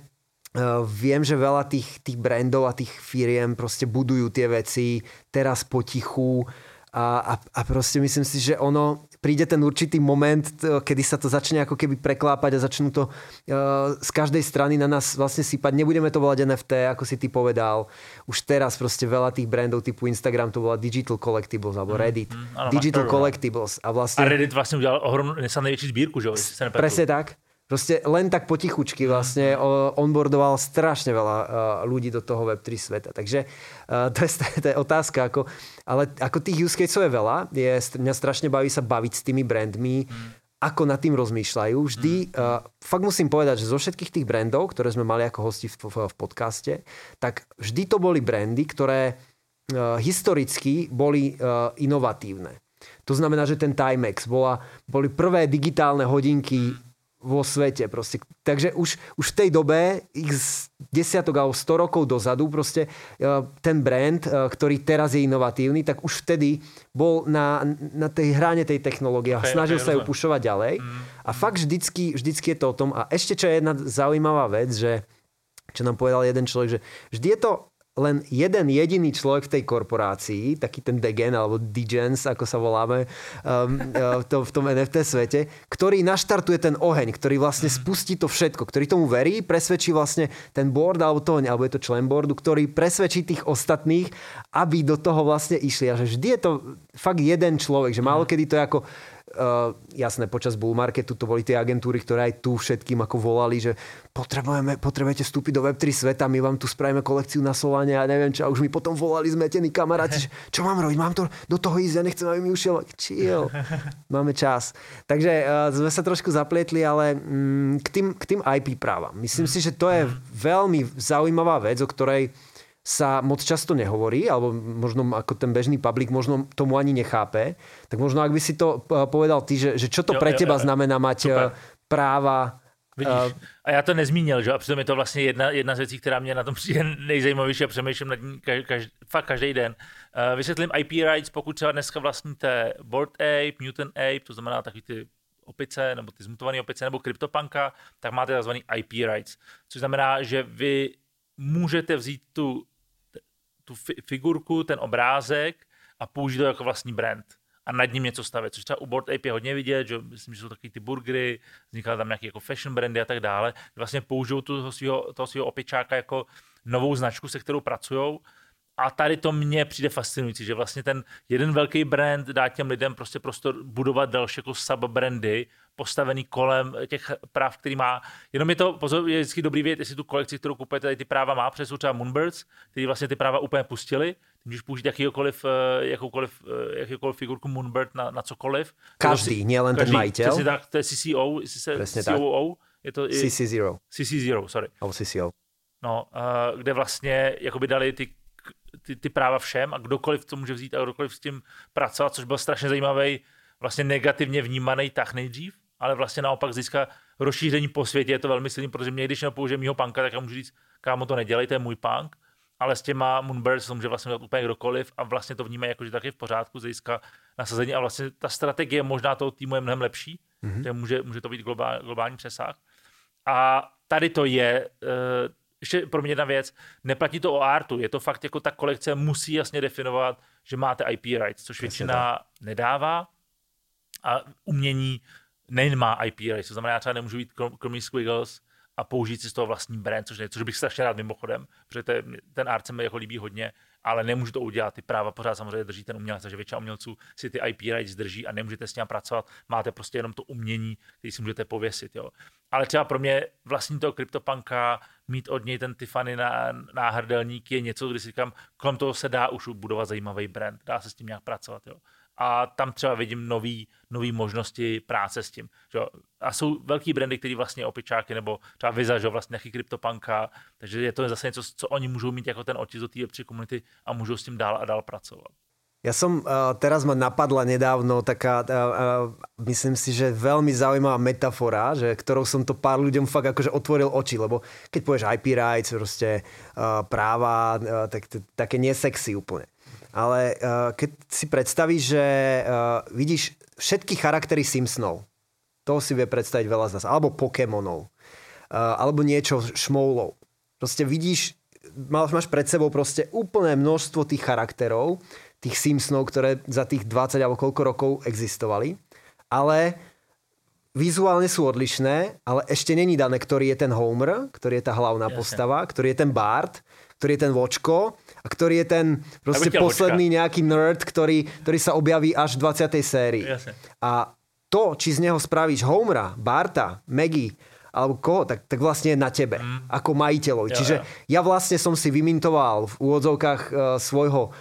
Uh, viem, že veľa tých, tých brandov a tých firiem proste budujú tie veci teraz potichu a, a, a proste myslím si, že ono príde ten určitý moment, kedy sa to začne ako keby preklápať a začnú to uh, z každej strany na nás vlastne sypať. Nebudeme to volať NFT, ako si ty povedal. Už teraz proste veľa tých brandov typu Instagram to volá Digital Collectibles alebo mhm, Reddit. Mm, mm, Digital no. Collectibles. A, vlastne... a Reddit vlastne udělal ohromnú, největší sbírku, že? Presne tak. Proste len tak potichučky vlastne onboardoval strašne veľa ľudí do toho Web3 sveta. Takže to je, to je otázka. Ako, ale ako tých use caseov je veľa. Je, mňa strašne baví sa baviť s tými brandmi, mm. ako nad tým rozmýšľajú. Vždy, mm. uh, fakt musím povedať, že zo všetkých tých brandov, ktoré sme mali ako hosti v, v, v podcaste, tak vždy to boli brandy, ktoré uh, historicky boli uh, inovatívne. To znamená, že ten Timex bola, boli prvé digitálne hodinky mm vo svete. Proste. Takže už, už v tej dobe, ich desiatok alebo 100 rokov dozadu, proste e, ten brand, e, ktorý teraz je inovatívny, tak už vtedy bol na, na tej hráne tej technológie a okay, snažil okay, sa ju pušovať ďalej. Mm. A fakt vždycky, vždycky je to o tom. A ešte čo je jedna zaujímavá vec, že čo nám povedal jeden človek, že vždy je to len jeden jediný človek v tej korporácii, taký ten Degen alebo Digens, ako sa voláme um, v, tom, v tom NFT svete, ktorý naštartuje ten oheň, ktorý vlastne spustí to všetko, ktorý tomu verí, presvedčí vlastne ten board alebo to, alebo je to člen boardu, ktorý presvedčí tých ostatných, aby do toho vlastne išli. A že vždy je to fakt jeden človek, že málo kedy to je ako Uh, jasné, počas bull marketu to boli tie agentúry, ktoré aj tu všetkým ako volali, že potrebujeme, potrebujete vstúpiť do Web3 sveta, my vám tu spravíme kolekciu na Solane a neviem čo. A už mi potom volali zmetení kamaráti, že čo mám robiť, mám to do toho ísť, ja nechcem, aby mi ušiel. Chill, máme čas. Takže uh, sme sa trošku zaplietli, ale mm, k, tým, k tým IP právam. Myslím si, že to je veľmi zaujímavá vec, o ktorej sa moc často nehovorí, alebo možno ako ten bežný publik možno tomu ani nechápe, tak možno ak by si to eh, povedal ty, že, že čo to jo, pre teba jo, jo. znamená mať Super. Eh, práva Vidíš, uh, a já to nezmínil, že? a přitom je to vlastně jedna, jedna z věcí, která mě na tom přijde nejzajímavější a přemýšlím nad ní každý, fakt každý den. Uh, vysvětlím IP rights, pokud třeba dneska vlastníte Board Ape, Mutant Ape, to znamená takový ty opice, nebo ty zmutované opice, nebo CryptoPunka, tak máte tzv. IP rights, což znamená, že vy můžete vzít tu tu fi- figurku, ten obrázek a použít to jako vlastní brand a nad ním něco stavět, což třeba u Board Ape je hodně vidět, že myslím, že jsou taky ty burgery, vznikaly tam nějaké jako fashion brandy a tak dále, vlastně použijou toho svého, toho svého opičáka jako novou značku, se kterou pracují a tady to mně přijde fascinující, že vlastně ten jeden velký brand dá těm lidem prostě prostor budovat další jako sub-brandy, postavený kolem těch práv, který má. Jenom je to pozor, je vždycky dobrý vědět, jestli tu kolekci, kterou kupujete, tady ty práva má, jsou třeba Moonbirds, který vlastně ty práva úplně pustili. Můžeš použít jakýkoliv, eh, jakoukoliv, eh, jakýkoliv figurku Moonbird na, na cokoliv. Každý, nejen ten majitel. tak, to je CCO, jestli se Presne COO, je to i, CC0. CC0, sorry. Alebo CCO. No, uh, kde vlastně jakoby dali ty ty, ty práva všem a kdokoliv to může vzít a kdokoliv s tím pracovat, což byl strašně zajímavý, vlastně negativně vnímaný tah nejdřív, ale vlastně naopak získá rozšíření po světě, je to velmi silný, protože mě, když nepoužije mýho panka, tak já můžu říct, kámo to nedělej, to je můj punk, ale s těma Moonbirds to může vlastně úplně kdokoliv a vlastně to vnímají jako, že taky v pořádku, získá nasazení a vlastně ta strategie možná toho týmu je mnohem lepší, mm-hmm. může, může to být globál, globální přesah. A tady to je, uh, ještě pro mě jedna věc, neplatí to o artu, je to fakt jako ta kolekce musí jasně definovat, že máte IP rights, což většina nedává. A umění nejen má IP rights, to znamená, já nemůžu být kromě Squiggles a použít si z toho vlastní brand, což, ne, což bych strašně rád mimochodem, protože ten, ten art se mi jako líbí hodně, ale nemůžu to udělat. Ty práva pořád samozřejmě drží ten umělec, takže většina umělců si ty IP rights drží a nemůžete s ním pracovat. Máte prostě jenom to umění, který si můžete pověsit. Jo. Ale třeba pro mě vlastní toho CryptoPunka, mít od něj ten Tiffany na, náhrdelník je něco, kdy si říkám, kolem toho se dá už budovat zajímavý brand, dá se s tím nějak pracovat. Jo a tam třeba vidím nový, nový možnosti práce s tím. Že? A jsou velký brandy, který vlastně opičáky, nebo třeba Visa, že vlastně nějaký kryptopanka, takže je to zase něco, co oni můžou mít jako ten otisk do té web komunity a můžou s tím dál a dál pracovat. Ja som, uh, teraz ma napadla nedávno taká, uh, uh, myslím si, že veľmi zaujímavá metafora, že, ktorou som to pár ľuďom fakt akože otvoril oči, lebo keď povieš IP rights, proste práva, tak také nesexy úplne ale uh, keď si predstavíš, že uh, vidíš všetky charaktery Simpsonov, to si vie predstaviť veľa z nás, alebo Pokémonov, uh, alebo niečo šmoulov. Proste vidíš, máš, máš pred sebou proste úplné množstvo tých charakterov, tých Simpsonov, ktoré za tých 20 alebo koľko rokov existovali, ale vizuálne sú odlišné, ale ešte není dané, ktorý je ten Homer, ktorý je tá hlavná Jasne. postava, ktorý je ten Bart, ktorý je ten Vočko a ktorý je ten proste posledný vočka. nejaký nerd, ktorý, ktorý sa objaví až v 20. sérii. Jasne. A to, či z neho spravíš Homera, Barta, Maggie, alebo koho, tak, tak vlastne je na tebe, mm. ako majiteľovi. Čiže ja vlastne som si vymintoval v úvodzovkách uh, svojho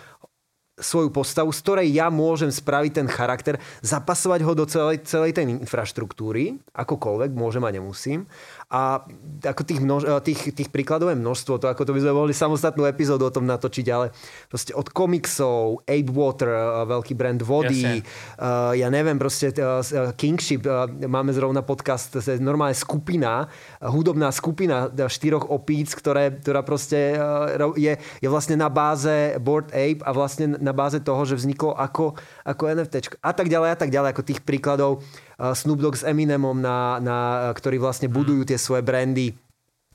svoju postavu, z ktorej ja môžem spraviť ten charakter, zapasovať ho do celej, celej tej infraštruktúry, akokoľvek, môžem a nemusím. A ako tých, množ, eh, tých, tých príkladov je množstvo, to ako to by sme mohli samostatnú epizódu o tom natočiť, ale proste od komiksov, Ape Water, eh, veľký brand vody, uh, ja neviem, proste uh, Kingship, uh, máme zrovna podcast, to je normálne skupina, hudobná skupina štyroch opíc, ktoré, ktorá proste uh, je, je vlastne na báze Board Ape a vlastne na báze toho, že vzniklo ako, ako NFT a tak ďalej a tak ďalej, ako tých príkladov Snoop Dogg s Eminemom, na, na, ktorí vlastne budujú tie svoje brandy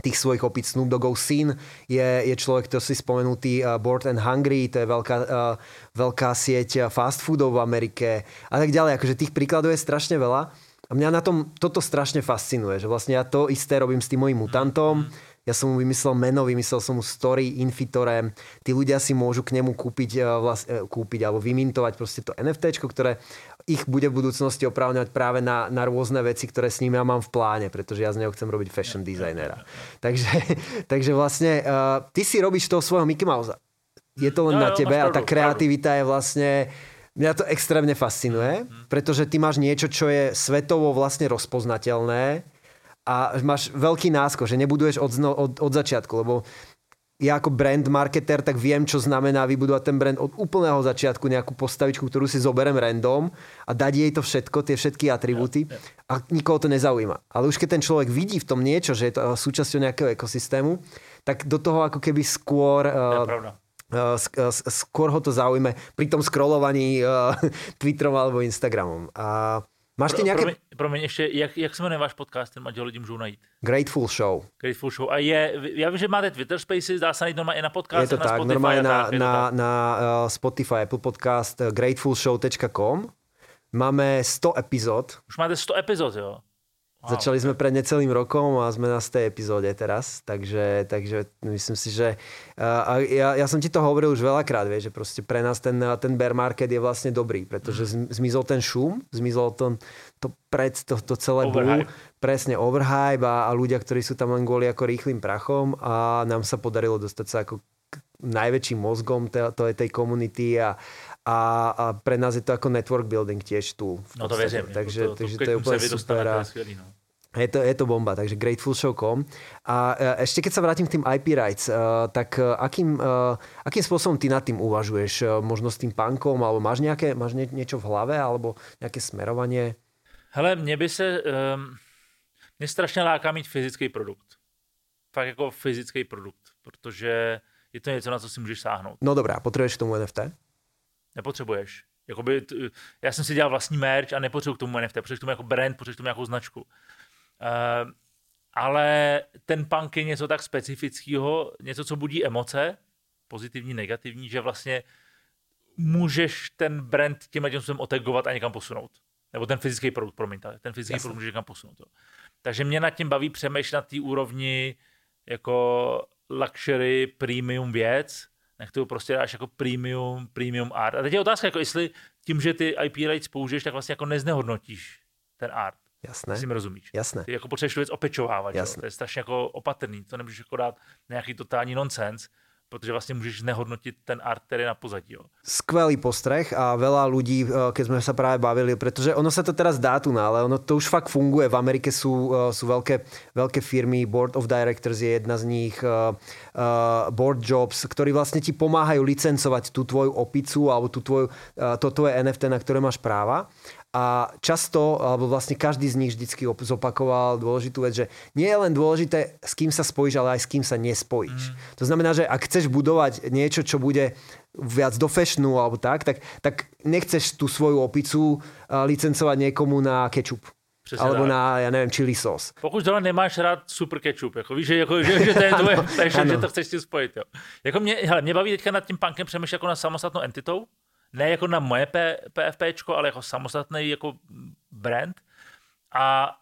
tých svojich opic Snoop Doggov syn je, je človek, ktorý si spomenutý uh, Board and Hungry, to je veľká, uh, veľká sieť fast foodov v Amerike a tak ďalej. Akože tých príkladov je strašne veľa. A mňa na tom toto strašne fascinuje, že vlastne ja to isté robím s tým mojim mutantom. Ja som mu vymyslel meno, vymyslel som mu story, infitore. Tí ľudia si môžu k nemu kúpiť, vlast, kúpiť alebo vymintovať proste to NFT, ktoré ich bude v budúcnosti oprávňovať práve na, na rôzne veci, ktoré s ním ja mám v pláne, pretože ja z neho chcem robiť fashion designera. Takže, takže vlastne uh, ty si robíš toho svojho Mickey Mouse. Je to len no, na no, tebe a tá kreativita je vlastne Mňa to extrémne fascinuje, mhm. pretože ty máš niečo, čo je svetovo vlastne rozpoznateľné a máš veľký násko, že nebuduješ od, od, od začiatku, lebo ja ako brand marketer tak viem, čo znamená vybudovať ten brand od úplného začiatku, nejakú postavičku, ktorú si zoberem random a dať jej to všetko, tie všetky atribúty a nikoho to nezaujíma. Ale už keď ten človek vidí v tom niečo, že je to súčasťou nejakého ekosystému, tak do toho ako keby skôr... Uh, skôr ho to zaujme pri tom scrollovaní uh, Twitterom alebo Instagramom. A Máš ty nějaké... Promiň, promiň ještě, jak, jak se jmenuje váš podcast, ten ať lidi můžou najít? Grateful Show. Grateful Show. A je, já vím, že máte Twitter Spaces, dá se najít normálně i na podcast, Je to na tak, Spotify normálně na, tak, na, tak. na uh, Spotify, Apple Podcast, uh, gratefulshow.com. Máme 100 epizod. Už máte 100 epizod, jo? Wow. Začali sme pred necelým rokom a sme na tej epizóde teraz, takže, takže myslím si, že a ja, ja som ti to hovoril už veľakrát, vieš, že proste pre nás ten, ten bear market je vlastne dobrý, pretože mm. zmizol ten šum, zmizol to, to pred, to, to celé overhype. presne overhype a, a ľudia, ktorí sú tam len kvôli ako rýchlým prachom a nám sa podarilo dostať sa ako najväčším mozgom tej komunity a, a, a pre nás je to ako network building tiež tu. No to věřím. Takže, to, to, takže to, to je úplne super. A, no. je to, je to bomba, takže gratefulshow.com. A e, ešte keď sa vrátim k tým IP rights, uh, tak uh, akým, akým spôsobom ty nad tým uvažuješ? Možno s tým punkom, alebo máš, nejaké, máš nie, niečo v hlave, alebo nejaké smerovanie? Hele, mně by se, um, mě strašně láká mít fyzický produkt. Fakt jako fyzický produkt, protože je to něco, na co si můžeš sáhnout. No dobrá, potřebuješ k tomu NFT? Nepotřebuješ. Jakoby, já jsem si dělal vlastní merch a nepotřebuji k tomu NFT, potřebuji k tomu jako brand, potřebuji k tomu nějakou značku. Uh, ale ten punk je něco tak specifického, něco, co budí emoce, pozitivní, negativní, že vlastně můžeš ten brand tím způsobem otagovat a někam posunout. Nebo ten fyzický produkt, promiňte, ten fyzický Jasne. produkt může někam posunout. Jo. Takže mě nad tím baví přemýšlet na té úrovni jako luxury, premium věc, na kterou prostě dáš jako premium, premium art. A teď je otázka, jako jestli tím, že ty IP rights použiješ, tak vlastně jako neznehodnotíš ten art. Jasné. Si mi rozumíš. Jasné. Ty jako potřebuješ věc opečovávat. Jasné. To je strašně jako opatrný. To nemůžeš jako dát nějaký totální nonsens protože vlastně můžeš nehodnotit ten art, který je na pozadí. Jo. Skvelý postreh a veľa ľudí, eh, keď sme sa práve bavili, pretože ono sa to teraz dá tu, no, ale ono to už fakt funguje. V Amerike sú, eh, sú veľké, veľké firmy, Board of Directors je jedna z nich, uh, Board Jobs, ktorí vlastne ti pomáhajú licencovať tú tvoju opicu alebo tú tvoju, uh, to tvoje NFT, na ktoré máš práva a často, alebo vlastne každý z nich vždycky zopakoval dôležitú vec, že nie je len dôležité, s kým sa spojíš, ale aj s kým sa nespojíš. Mm. To znamená, že ak chceš budovať niečo, čo bude viac do fashionu alebo tak, tak, tak nechceš tú svoju opicu licencovať niekomu na kečup. Přesně alebo tak. na, já nevím, chili sos. Pokud tohle nemáš rád super ketchup, jako víš, že, jako, že, že to je tvoje, takže že to chceš si spojit. Jo. Jako mě, hele, mě baví teďka nad tím punkem přemýšlet jako na samostatnou entitou, ne jako na moje P, PFP, ale jako samostatný jako brand. A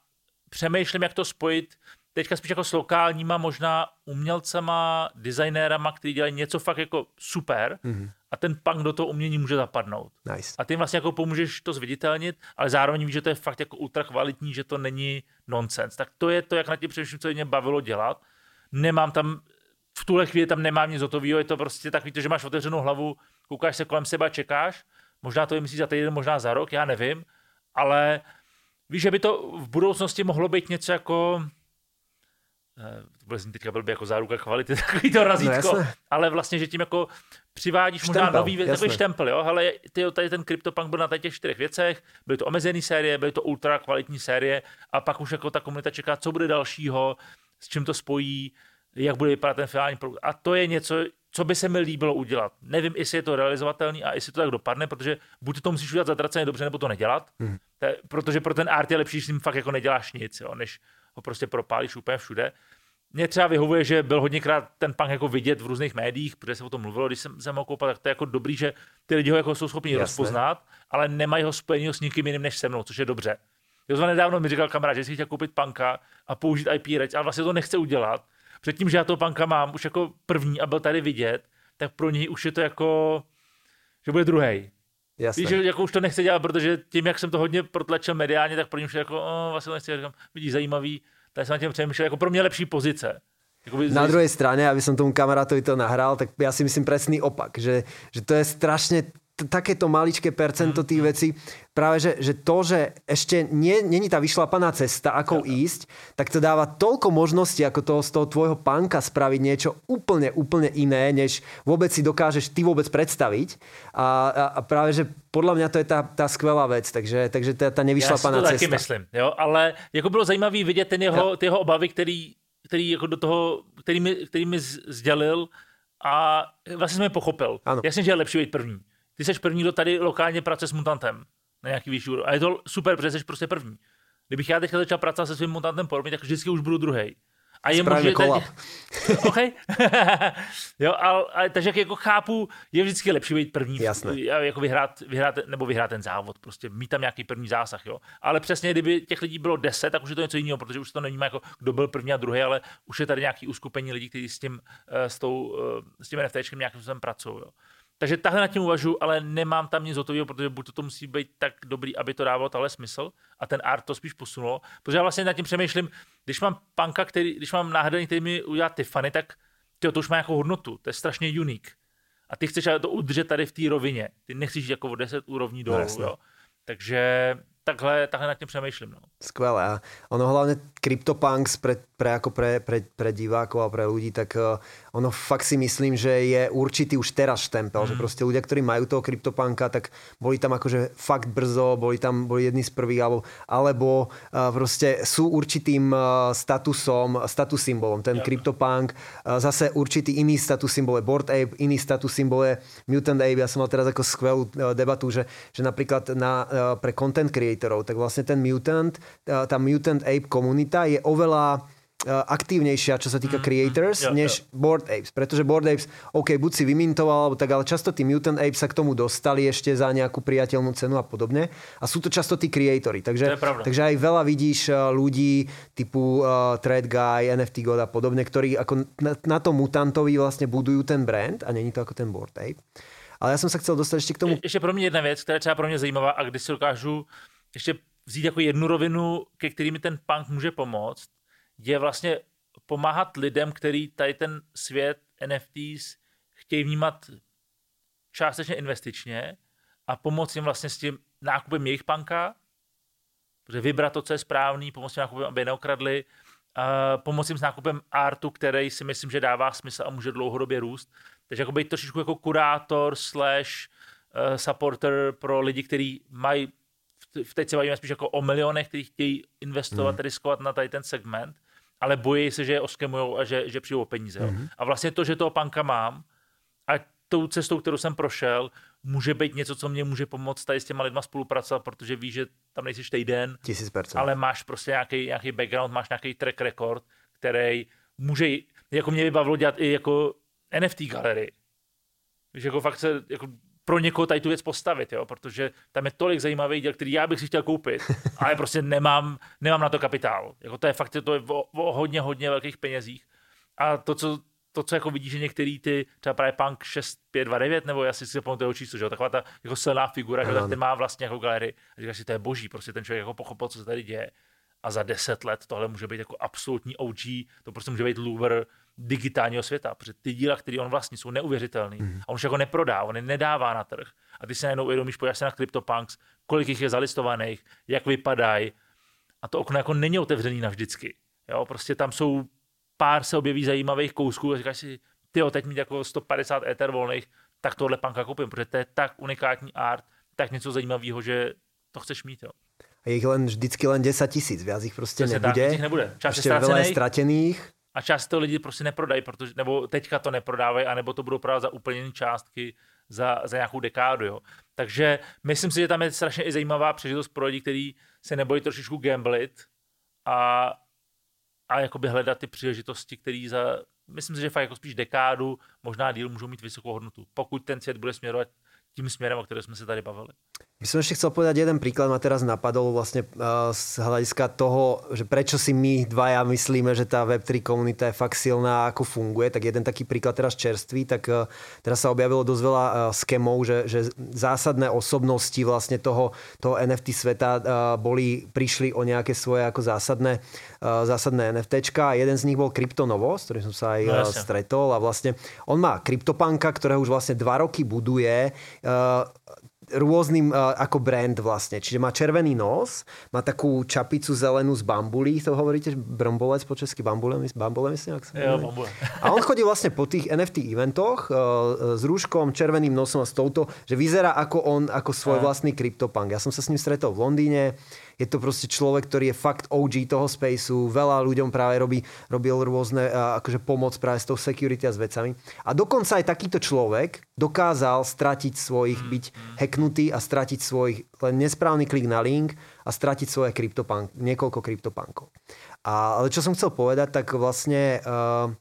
přemýšlím, jak to spojit teďka spíš jako s lokálníma možná umělcema, designérama, kteří dělají něco fakt jako super mm-hmm. a ten punk do toho umění může zapadnout. Nice. A ty vlastně jako pomůžeš to zviditelnit, ale zároveň víš, že to je fakt jako ultra kvalitní, že to není nonsens. Tak to je to, jak na tím především, co mě bavilo dělat. Nemám tam, v tuhle chvíli tam nemám nic hotového, je to prostě takový, to, že máš otevřenou hlavu, koukáš se kolem sebe, čekáš, možná to myslíš za týden, možná za rok, já nevím, ale víš, že by to v budoucnosti mohlo být něco jako eh, to bude znít teďka blbě jako záruka kvality, takový to razítko, no, ale vlastně, že tím jako přivádíš štempel, možná nový jasné. takový štempel, jo, ale ty, tady ten CryptoPunk byl na těch čtyřech věcech, byly to omezené série, byly to ultra kvalitní série a pak už jako ta komunita čeká, co bude dalšího, s čím to spojí, jak bude vypadat ten finální produkt. A to je něco, co by se mi líbilo udělat. Nevím, jestli je to realizovatelný a jestli to tak dopadne, protože buď to musíš udělat zatraceně dobře, nebo to nedělat, hmm. to je, protože pro ten art je lepší, když s ním fakt jako neděláš nic, jo, než ho prostě propálíš úplně všude. Mně třeba vyhovuje, že byl hodněkrát ten punk jako vidět v různých médiích, protože se o tom mluvilo, když jsem, jsem ho koupil, tak to je jako dobrý, že ty lidi ho jako jsou schopni Jasne. rozpoznat, ale nemají ho spojení s nikým jiným než se mnou, což je dobře. Jo, nedávno mi říkal kamarád, že si chtěl koupit panka a použít IP reč, ale vlastně to nechce udělat, předtím, že já toho panka mám už jako první a byl tady vidět, tak pro něj už je to jako, že bude druhý. Jasně. Víš, že jako už to nechce dělat, protože tím, jak jsem to hodně protlačil mediálně, tak pro něj už je jako, oh, vlastně to nechci, říkám, vidíš, zajímavý, tak jsem na tím přemýšlel, jako pro mě lepší pozice. Jakoby na druhej strane, aby som tomu kamarátovi to nahral, tak ja si myslím presný opak, že, že to je strašne takéto maličké percento tých vecí, práve že, že to, že ešte nie, není tá vyšlapaná cesta, ako ja. ísť, tak to dáva toľko možností, ako toho, z toho tvojho panka spraviť niečo úplne, úplne iné, než vôbec si dokážeš ty vôbec predstaviť. A, a, a práve, že podľa mňa to je tá, tá skvelá vec, takže, takže je tá nevyšlapaná cesta. Já si to taky myslím, jo, ale jako bylo zajímavé vidět ten jeho, ja. ty jeho obavy, který, který jako do toho, který mi, který mi sdělil a vlastně jsem je pochopil. Ano. Jasně, že je lepší být první ty jsi první, kdo tady lokálně pracuje s mutantem na nějaký vyšší A je to super, protože jsi prostě první. Kdybych já teďka začal pracovat se svým mutantem podobně, tak vždycky už budu druhý. A je možné, kolap. OK. jo, ale, ale, takže jako chápu, je vždycky lepší být první. Jasné. Jako vyhrát, vyhrát, nebo vyhrát ten závod, prostě mít tam nějaký první zásah, jo. Ale přesně, kdyby těch lidí bylo deset, tak už je to něco jiného, protože už to není jako kdo byl první a druhý, ale už je tady nějaký uskupení lidí, kteří s tím, eh, s, tou, eh, s tím NFTčkem nějakým způsobem pracují. Jo. Takže takhle nad tím uvažuji, ale nemám tam nic hotového, protože buď to, to musí být tak dobrý, aby to dávalo tahle smysl a ten art to spíš posunulo. Protože já vlastně nad tím přemýšlím, když mám panka, který, když mám náhradní, který mi udělá ty fany, tak tyjo, to už má jako hodnotu, to je strašně unik. A ty chceš to udržet tady v té rovině. Ty nechceš jako o 10 úrovní dolů. No, jo. Takže takhle, takhle nad tím přemýšlím. No. Skvelé. A ono hlavne CryptoPunks pre, pre, ako pre, pre, pre divákov a pre ľudí, tak uh, ono fakt si myslím, že je určitý už teraz štempel, mm. že proste ľudia, ktorí majú toho CryptoPunka, tak boli tam akože fakt brzo, boli tam boli jedni z prvých, alebo, alebo uh, proste sú určitým uh, statusom, status symbolom. Ten ja. CryptoPunk, uh, zase určitý iný status symbol je Board Ape, iný status symbol je Mutant Ape. Ja som mal teraz ako skvelú uh, debatu, že, že napríklad na, uh, pre content creatorov, tak vlastne ten Mutant, tá Mutant Ape komunita je oveľa aktívnejšia, čo sa týka mm, creators, mm, než jo. Board Apes. Pretože Board Apes, OK, buď si vymintoval, alebo tak, ale často tí Mutant Apes sa k tomu dostali ešte za nejakú priateľnú cenu a podobne. A sú to často tí creatory. Takže, takže aj veľa vidíš ľudí typu uh, Thread Guy, NFT God a podobne, ktorí ako na, na tom mutantovi vlastne budujú ten brand a není to ako ten Board Ape. Ale já jsem se chcel dostat ještě k tomu. Je, ještě pro mě jedna věc, která je třeba pro mě zajímavá a když si dokážu ještě vzít jako jednu rovinu, ke kterými ten punk může pomoct, je vlastně pomáhat lidem, který tady ten svět NFTs chtějí vnímat částečně investičně a pomoct jim vlastně s tím nákupem jejich panka, protože vybrat to, co je správný, pomoct jim nákupem, aby neokradli, a pomoct jim s nákupem artu, který si myslím, že dává smysl a může dlouhodobě růst. Takže jako být trošičku jako kurátor slash uh, supporter pro lidi, kteří mají, teď se bavíme spíš jako o milionech, kteří chtějí investovat, hmm. riskovat na tady ten segment, ale bojí se, že je oskemujou a že, že přijdou o peníze. Hmm. A vlastně to, že toho panka mám a tou cestou, kterou jsem prošel, může být něco, co mě může pomoct tady s těma lidma spolupracovat, protože víš, že tam nejsi týden, ale máš prostě nějaký, nějaký background, máš nějaký track record, který může, jako mě vybavilo dělat i jako NFT galerii. Víš, jako fakt se, jako pro někoho tady tu věc postavit, jo, protože tam je tolik zajímavých děl, který já bych si chtěl koupit, ale prostě nemám, nemám na to kapitál. Jako to je fakt, to je o, o hodně, hodně velkých penězích. A to, co, to, co jako vidíš, že některý ty, třeba právě Punk 6529, nebo já si si pamatuju číslo, že jo, taková ta jako silná figura, že tak ten má vlastně jako galerii. A říkáš si, to je boží, prostě ten člověk jako pochopil, co se tady děje. A za deset let tohle může být jako absolutní OG, to prostě může být Louvre digitálního světa, protože ty díla, které on vlastní, jsou neuvěřitelné. Mm. A on už jako neprodá, on je nedává na trh. A ty si najednou uvědomíš, podíváš se na CryptoPunks, kolik jich je zalistovaných, jak vypadají. A to okno jako není otevřený navždycky. Jo, prostě tam jsou pár se objeví zajímavých kousků a říkáš si, ty teď mít jako 150 ether volných, tak tohle panka koupím, protože to je tak unikátní art, tak něco zajímavého, že to chceš mít. Jo. A je jich len vždycky len 10 tisíc, viac ich prostě nebude. Tak, nebude. Část je veľa stratených a část lidi prostě neprodají, protože, nebo teďka to neprodávají, anebo to budou prodávat za úplně částky za, za nějakou dekádu. Jo. Takže myslím si, že tam je strašně i zajímavá příležitost pro lidi, kteří se nebojí trošičku gamblit a, a jakoby hledat ty příležitosti, které za, myslím si, že fakt jako spíš dekádu, možná díl můžou mít vysokou hodnotu, pokud ten svět bude směrovat tím směrem, o kterém jsme se tady bavili. By som ešte chcel povedať jeden príklad, ma teraz napadol vlastne uh, z hľadiska toho, že prečo si my dvaja myslíme, že tá Web3 komunita je fakt silná, ako funguje. Tak jeden taký príklad teraz čerstvý, tak uh, teraz sa objavilo dosť veľa uh, skemov, že, že zásadné osobnosti vlastne toho, toho NFT sveta uh, boli, prišli o nejaké svoje ako zásadné, zásadné NFTčka a jeden z nich bol Kryptonovo, s ktorým som sa aj no, stretol a vlastne on má Kryptopanka, ktorého už vlastne dva roky buduje. Uh, rôznym uh, ako brand vlastne. Čiže má červený nos, má takú čapicu zelenú z bambulí, to hovoríte, brombolec po česky, bambule, bambule myslím, ak sa jo, bambule. A on chodí vlastne po tých NFT eventoch uh, s rúškom, červeným nosom a s touto, že vyzerá ako on, ako svoj vlastný CryptoPunk. Ja som sa s ním stretol v Londýne, je to proste človek, ktorý je fakt OG toho spaceu, veľa ľuďom práve robí, robil rôzne akože pomoc práve s tou security a s vecami. A dokonca aj takýto človek dokázal stratiť svojich, byť hacknutý a stratiť svoj len nesprávny klik na link a stratiť svoje kryptopunk, niekoľko kryptopankov. A, ale čo som chcel povedať, tak vlastne uh,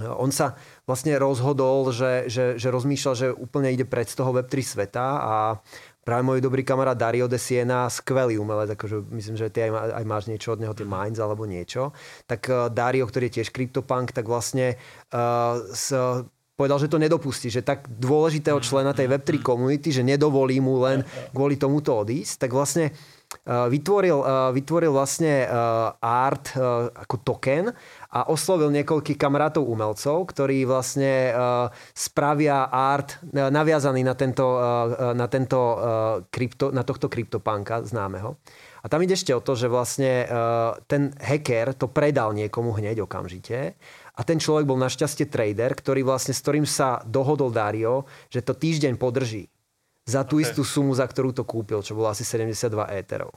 on sa vlastne rozhodol, že, že, že rozmýšľal, že úplne ide pred z toho Web3 sveta a práve môj dobrý kamarát Dario de Siena, skvelý umelec, akože myslím, že ty aj, aj máš niečo od neho, ty Minds alebo niečo, tak uh, Dario, ktorý je tiež CryptoPunk, tak vlastne uh, s, povedal, že to nedopustí, že tak dôležitého člena tej Web3 komunity, že nedovolí mu len kvôli tomuto odísť, tak vlastne uh, vytvoril, uh, vytvoril vlastne uh, art ako token a oslovil niekoľkých kamarátov umelcov, ktorí vlastne spravia art naviazaný na tento, na, tento krypto, na tohto kryptopanka známeho. A tam ide ešte o to, že vlastne ten hacker to predal niekomu hneď okamžite a ten človek bol našťastie trader, ktorý vlastne, s ktorým sa dohodol Dario, že to týždeň podrží za tú okay. istú sumu, za ktorú to kúpil, čo bolo asi 72 éterov.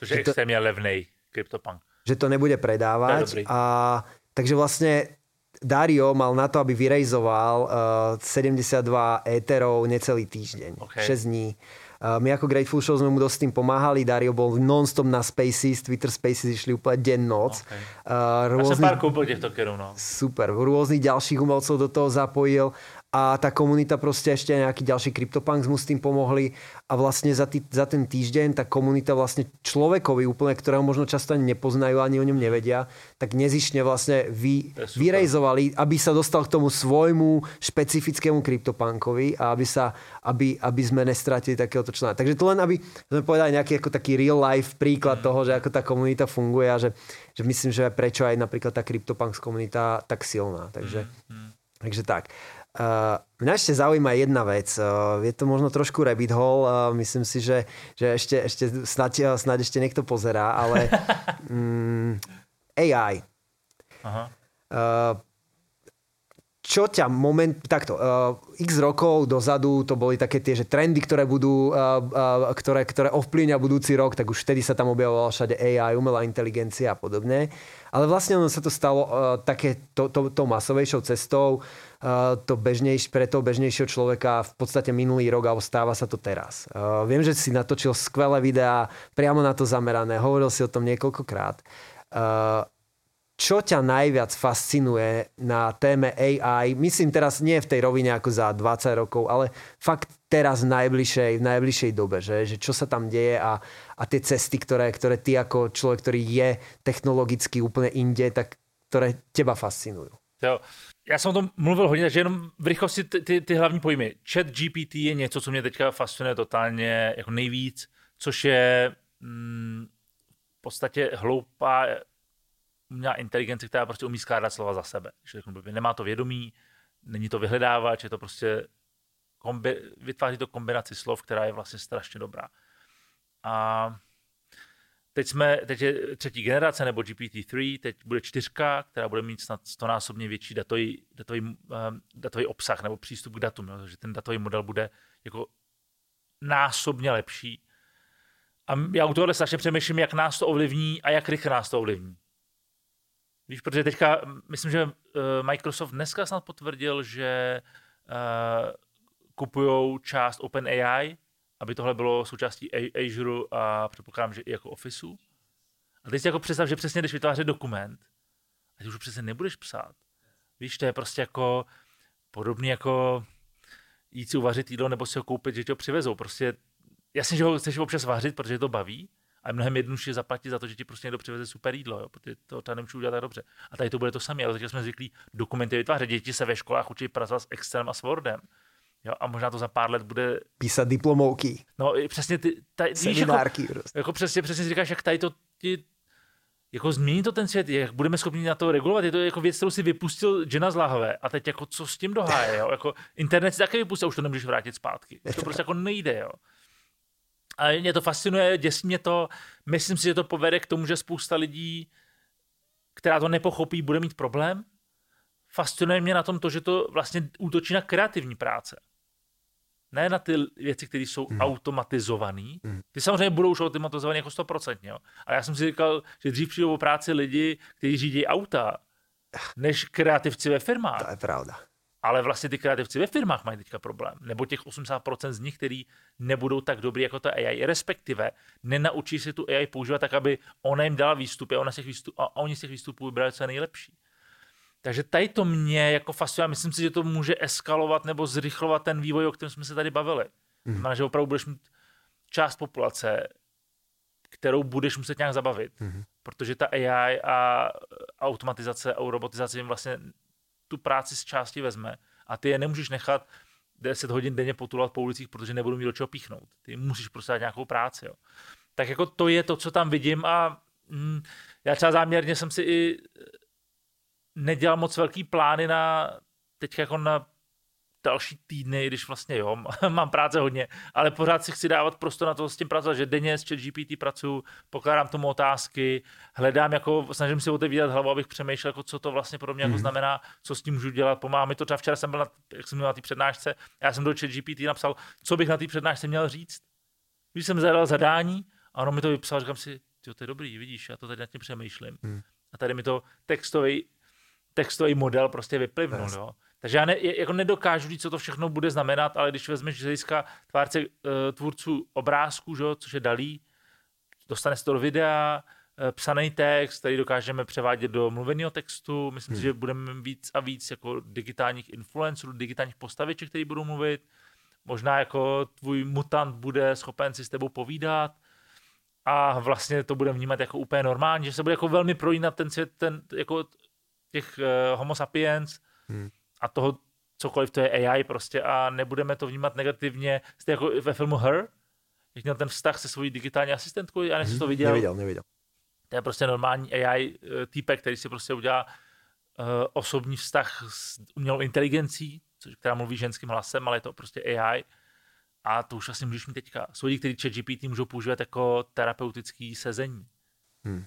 Což je extrémne levnej kryptopunk že to nebude predávať. A, takže vlastne Dario mal na to, aby vyrejzoval uh, 72 éterov necelý týždeň, okay. 6 dní. my ako Grateful Show sme mu dosť s tým pomáhali, Dario bol non-stop na Spaces, Twitter Spaces išli úplne deň, noc. Okay. Uh, rôzny... Ja som pár kúpil kerov, no. Super, rôznych ďalších umelcov do toho zapojil a tá komunita proste ešte nejaký ďalší CryptoPunks mu s tým pomohli a vlastne za, tý, za ten týždeň tá komunita vlastne človekovi úplne, ktorého možno často ani nepoznajú, ani o ňom nevedia, tak nezišne vlastne vy, vyrejzovali, aby sa dostal k tomu svojmu špecifickému CryptoPunkovi a aby, sa, aby, aby sme nestratili takéhoto člena. Takže to len, aby sme povedali nejaký ako taký real life príklad mm. toho, že ako tá komunita funguje a že, že myslím, že prečo aj napríklad tá CryptoPunks komunita tak silná. Takže, mm. mm. takže tak. Uh, mňa ešte zaujíma jedna vec. Uh, je to možno trošku rabbit hole. Uh, myslím si, že, že ešte, ešte snad, snad ešte niekto pozerá, ale um, mm, AI. Aha. Uh, čo ťa moment, takto, uh, x rokov dozadu to boli také tie, že trendy, ktoré budú, uh, uh, ktoré, ktoré ovplyvňa budúci rok, tak už vtedy sa tam objavovala všade AI, umelá inteligencia a podobne. Ale vlastne ono sa to stalo uh, také to, to, to masovejšou cestou, uh, to bežnejš, pre toho bežnejšieho človeka v podstate minulý rok, alebo stáva sa to teraz. Uh, viem, že si natočil skvelé videá, priamo na to zamerané, hovoril si o tom niekoľkokrát. Uh, čo ťa najviac fascinuje na téme AI? Myslím teraz nie v tej rovine ako za 20 rokov, ale fakt teraz v najbližšej, v najbližšej dobe, že, že čo sa tam deje a, a tie cesty, ktoré, ktoré ty ako človek, ktorý je technologicky úplne inde, tak ktoré teba fascinujú. Jo. Já jsem o tom mluvil hodně, že jenom v rychlosti ty, ty, ty hlavní pojmy. Chat GPT je něco, co mě teďka fascinuje totálně jako nejvíc, což je mm, v podstatě hloupá umělá inteligence, která prostě umí skládat slova za sebe. Nemá to vědomí, není to vyhledávač, je to prostě kombi- vytváří to kombinaci slov, která je vlastně strašně dobrá. A teď jsme, teď je třetí generace nebo GPT-3, teď bude čtyřka, která bude mít snad stonásobně větší datový, datový, um, datový obsah nebo přístup k datům, že ten datový model bude jako násobně lepší. A já u tohohle strašně přemýšlím, jak nás to ovlivní a jak rychle nás to ovlivní. Víš, protože teďka, myslím, že uh, Microsoft dneska snad potvrdil, že uh, kupují část OpenAI, aby tohle bylo součástí Azure a předpokládám, že i jako Officeu. A teď si jako představ, že přesně jdeš vytvářet dokument a ty už přesně nebudeš psát. Víš, to je prostě jako podobně jako jít si uvařit jídlo nebo si ho koupit, že ti ho přivezou. Prostě jasně, že ho chceš občas vařit, protože to baví, a je mnohem jednodušší zaplatit za to, že ti prostě někdo přiveze super jídlo, jo, protože to tady nemůžu udělat tak dobře. A tady to bude to samé, ale teď jsme zvyklí dokumenty vytvářet. Děti se ve školách učí pracovat s Excelem a s Wordem. Jo, a možná to za pár let bude... Písat diplomovky. No, přesně ty... Tady, víš, jako, prostě. jako, přesně, přesně si říkáš, jak tady to ti jako změní to ten svět, jak budeme schopni na to regulovat, je to jako věc, kterou si vypustil Jenna z lahve a teď jako co s tím doháje, jo? Jako internet si také vypustil, už to nemůžeš vrátit zpátky, to prostě jako nejde, jo. A mě to fascinuje, děsí mě to. Myslím si, že to povede k tomu, že spousta lidí, která to nepochopí, bude mít problém. Fascinuje mě na tom to, že to vlastně útočí na kreativní práce. Ne na ty věci, které jsou hmm. automatizované. Hmm. Ty samozřejmě budou už automatizované jako 100%. Jo? A já jsem si říkal, že dřív přijdou o práci lidi, kteří řídí auta, než kreativci ve firmách. To je pravda. Ale vlastně ty kreativci ve firmách mají teďka problém. Nebo těch 80% z nich, který nebudou tak dobrý jako ta AI, respektive nenaučí se tu AI používat tak, aby ona jim dala výstupy a, ona z těch výstup, a oni z těch výstupů vybrali co je nejlepší. Takže tady to mě jako fascinuje. Myslím si, že to může eskalovat nebo zrychlovat ten vývoj, o kterém jsme se tady bavili. Mm. Znamená, že opravdu budeš mít část populace, kterou budeš muset nějak zabavit. Mm. Protože ta AI a automatizace a robotizace jim vlastně tu práci z části vezme a ty je nemůžeš nechat 10 hodin denně potulat po ulicích, protože nebudou mít do čeho píchnout. Ty musíš prostě dát nějakou práci. Jo. Tak jako to je to, co tam vidím a mm, já třeba záměrně jsem si i nedělal moc velký plány na teď jako na další týdny, když vlastně jo, mám práce hodně, ale pořád si chci dávat prostor na to s tím pracovat, že denně s GPT pracuji, pokládám tomu otázky, hledám jako, snažím si otevírat hlavu, abych přemýšlel, jako, co to vlastně pro mě mm. jako mhm. znamená, co s tím můžu dělat, pomáhá mi to. Třeba včera jsem byl na, jak jsem byl na té přednášce, já jsem do GPT napsal, co bych na té přednášce měl říct. Když jsem zadal zadání a ono mi to vypsal, říkám si, to je dobrý, vidíš, já to tady nad tím přemýšlím. Mm. A tady mi to textový textový model prostě vyplivnul. Jo. Takže já ne, jako nedokážu říct, co to všechno bude znamenat, ale když vezmeš z hlediska tvárce uh, tvůrců obrázků, že, což je dalí, dostane se to do videa, uh, psaný text, který dokážeme převádět do mluveného textu. Myslím hmm. si, že budeme víc a víc jako digitálních influencerů, digitálních postaviček, který budou mluvit. Možná jako tvůj mutant bude schopen si s tebou povídat a vlastně to bude vnímat jako úplně normální, že se bude jako velmi prolínat ten svět, ten, jako těch uh, homo sapiens hmm. a toho cokoliv to je AI prostě a nebudeme to vnímat negativně, jste jako ve filmu Her, jak měl ten vztah se svojí digitální asistentkou, já nejsi hmm. to viděl. Neviděl, neviděl. To je prostě normální AI uh, týpek, který si prostě udělá uh, osobní vztah s umělou inteligencí, což, která mluví ženským hlasem, ale je to prostě AI. A to už asi můžeš mít teďka. Jsou lidi, kteří chat GPT můžou používat jako terapeutický sezení. Hmm.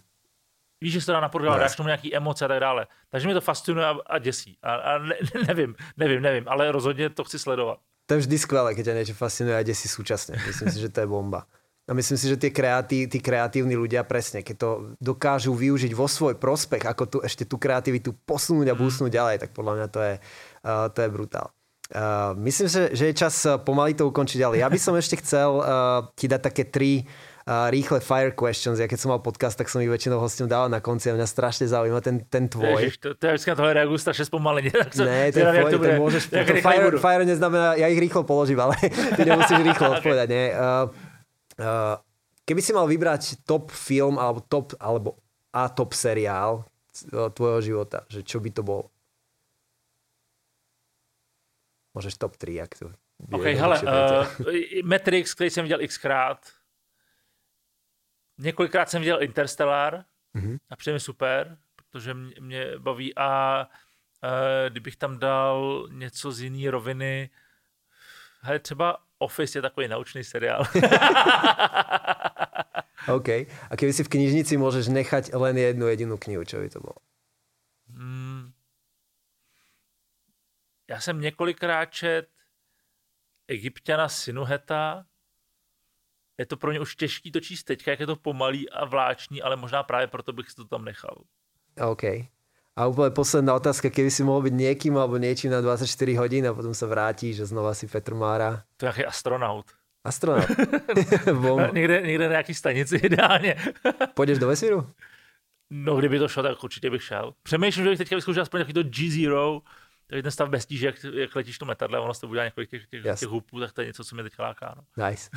Víš, že se to dá naprogrammovat, no, dáš tomu nějaký emoce a tak dále. Takže mě to fascinuje a, a děsí. A, a ne, nevím, nevím, nevím, ale rozhodně to chci sledovat. To je vždy skvělé, když tě něco fascinuje a děsí současně. Myslím si, že to je bomba. A myslím si, že tí, kreatí, tí kreatívni ľudia presne, keď to dokážu využiť vo svoj prospech, ako tu ešte tú kreativitu posunúť a boostnúť ďalej, tak podľa mňa to je, uh, to je brutál. Uh, myslím, že, že je čas pomaly to ukončiť, ale ja by som ešte chcel uh, ti dať také tri uh, rýchle fire questions. Ja keď som mal podcast, tak som ich väčšinou hostom dával na konci a mňa strašne zaujíma ten, ten tvoj. Ježiš, to, to je vždycky tohle reagujú strašne spomalene. Ne, to je tvoj, to, to môžeš, to fire, fire neznamená, ja ich rýchlo položím, ale ty nemusíš rýchlo odpovedať. Nie? Uh, uh, keby si mal vybrať top film alebo top, alebo a top seriál tvojho života, že čo by to bolo? Můžeš top 3, jak to OK, hele, uh, Matrix, který jsem viděl xkrát, několikrát jsem viděl Interstellar mm-hmm. a přijde mi super, protože mě, mě baví a uh, kdybych tam dal něco z jiné roviny, hele, třeba Office je takový naučný seriál. OK. A keby si v knižnici môžeš nechať len jednu jedinú knihu, čo by to bolo? Hmm. Já jsem několikrát čet Egyptiana Sinuheta. Je to pro ně už těžký to číst teďka, jak je to pomalý a vláční, ale možná právě proto bych si to tam nechal. OK. A úplně posledná otázka, keby si mohl být někým alebo něčím na 24 hodin a potom se vrátíš a znova si Petr Mára. To je nějaký astronaut. Astronaut. někde, někde na nějaký stanici ideálně. Půjdeš do vesmíru? No, kdyby to šlo, tak určitě bych šel. Přemýšlím, že bych teďka vyzkoušel aspoň nějaký to G-Zero, ten stav bez tíže, jak, jak letíš to metadle, ono se to udělá několik těch, těch, těch hupů, tak to je něco, co mě teď láká. No. Nice,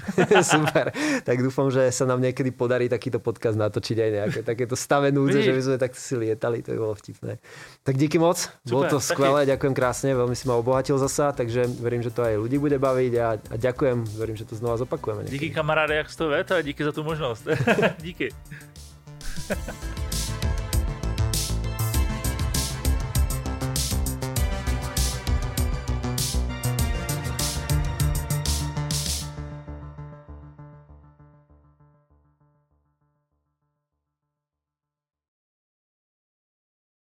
super. tak doufám, že se nám někdy podarí takýto podcast natočit aj nějaké takéto stave núdze, že by jsme tak si lietali, to by bylo vtipné. Tak díky moc, super, bylo to skvělé, děkujem krásně, velmi si ma obohatil zasa, takže verím, že to aj lidi bude bavit a, a děkujem, verím, že to znova zopakujeme. Někdy. Díky kamaráde, jak to vet a díky za tu možnost. díky.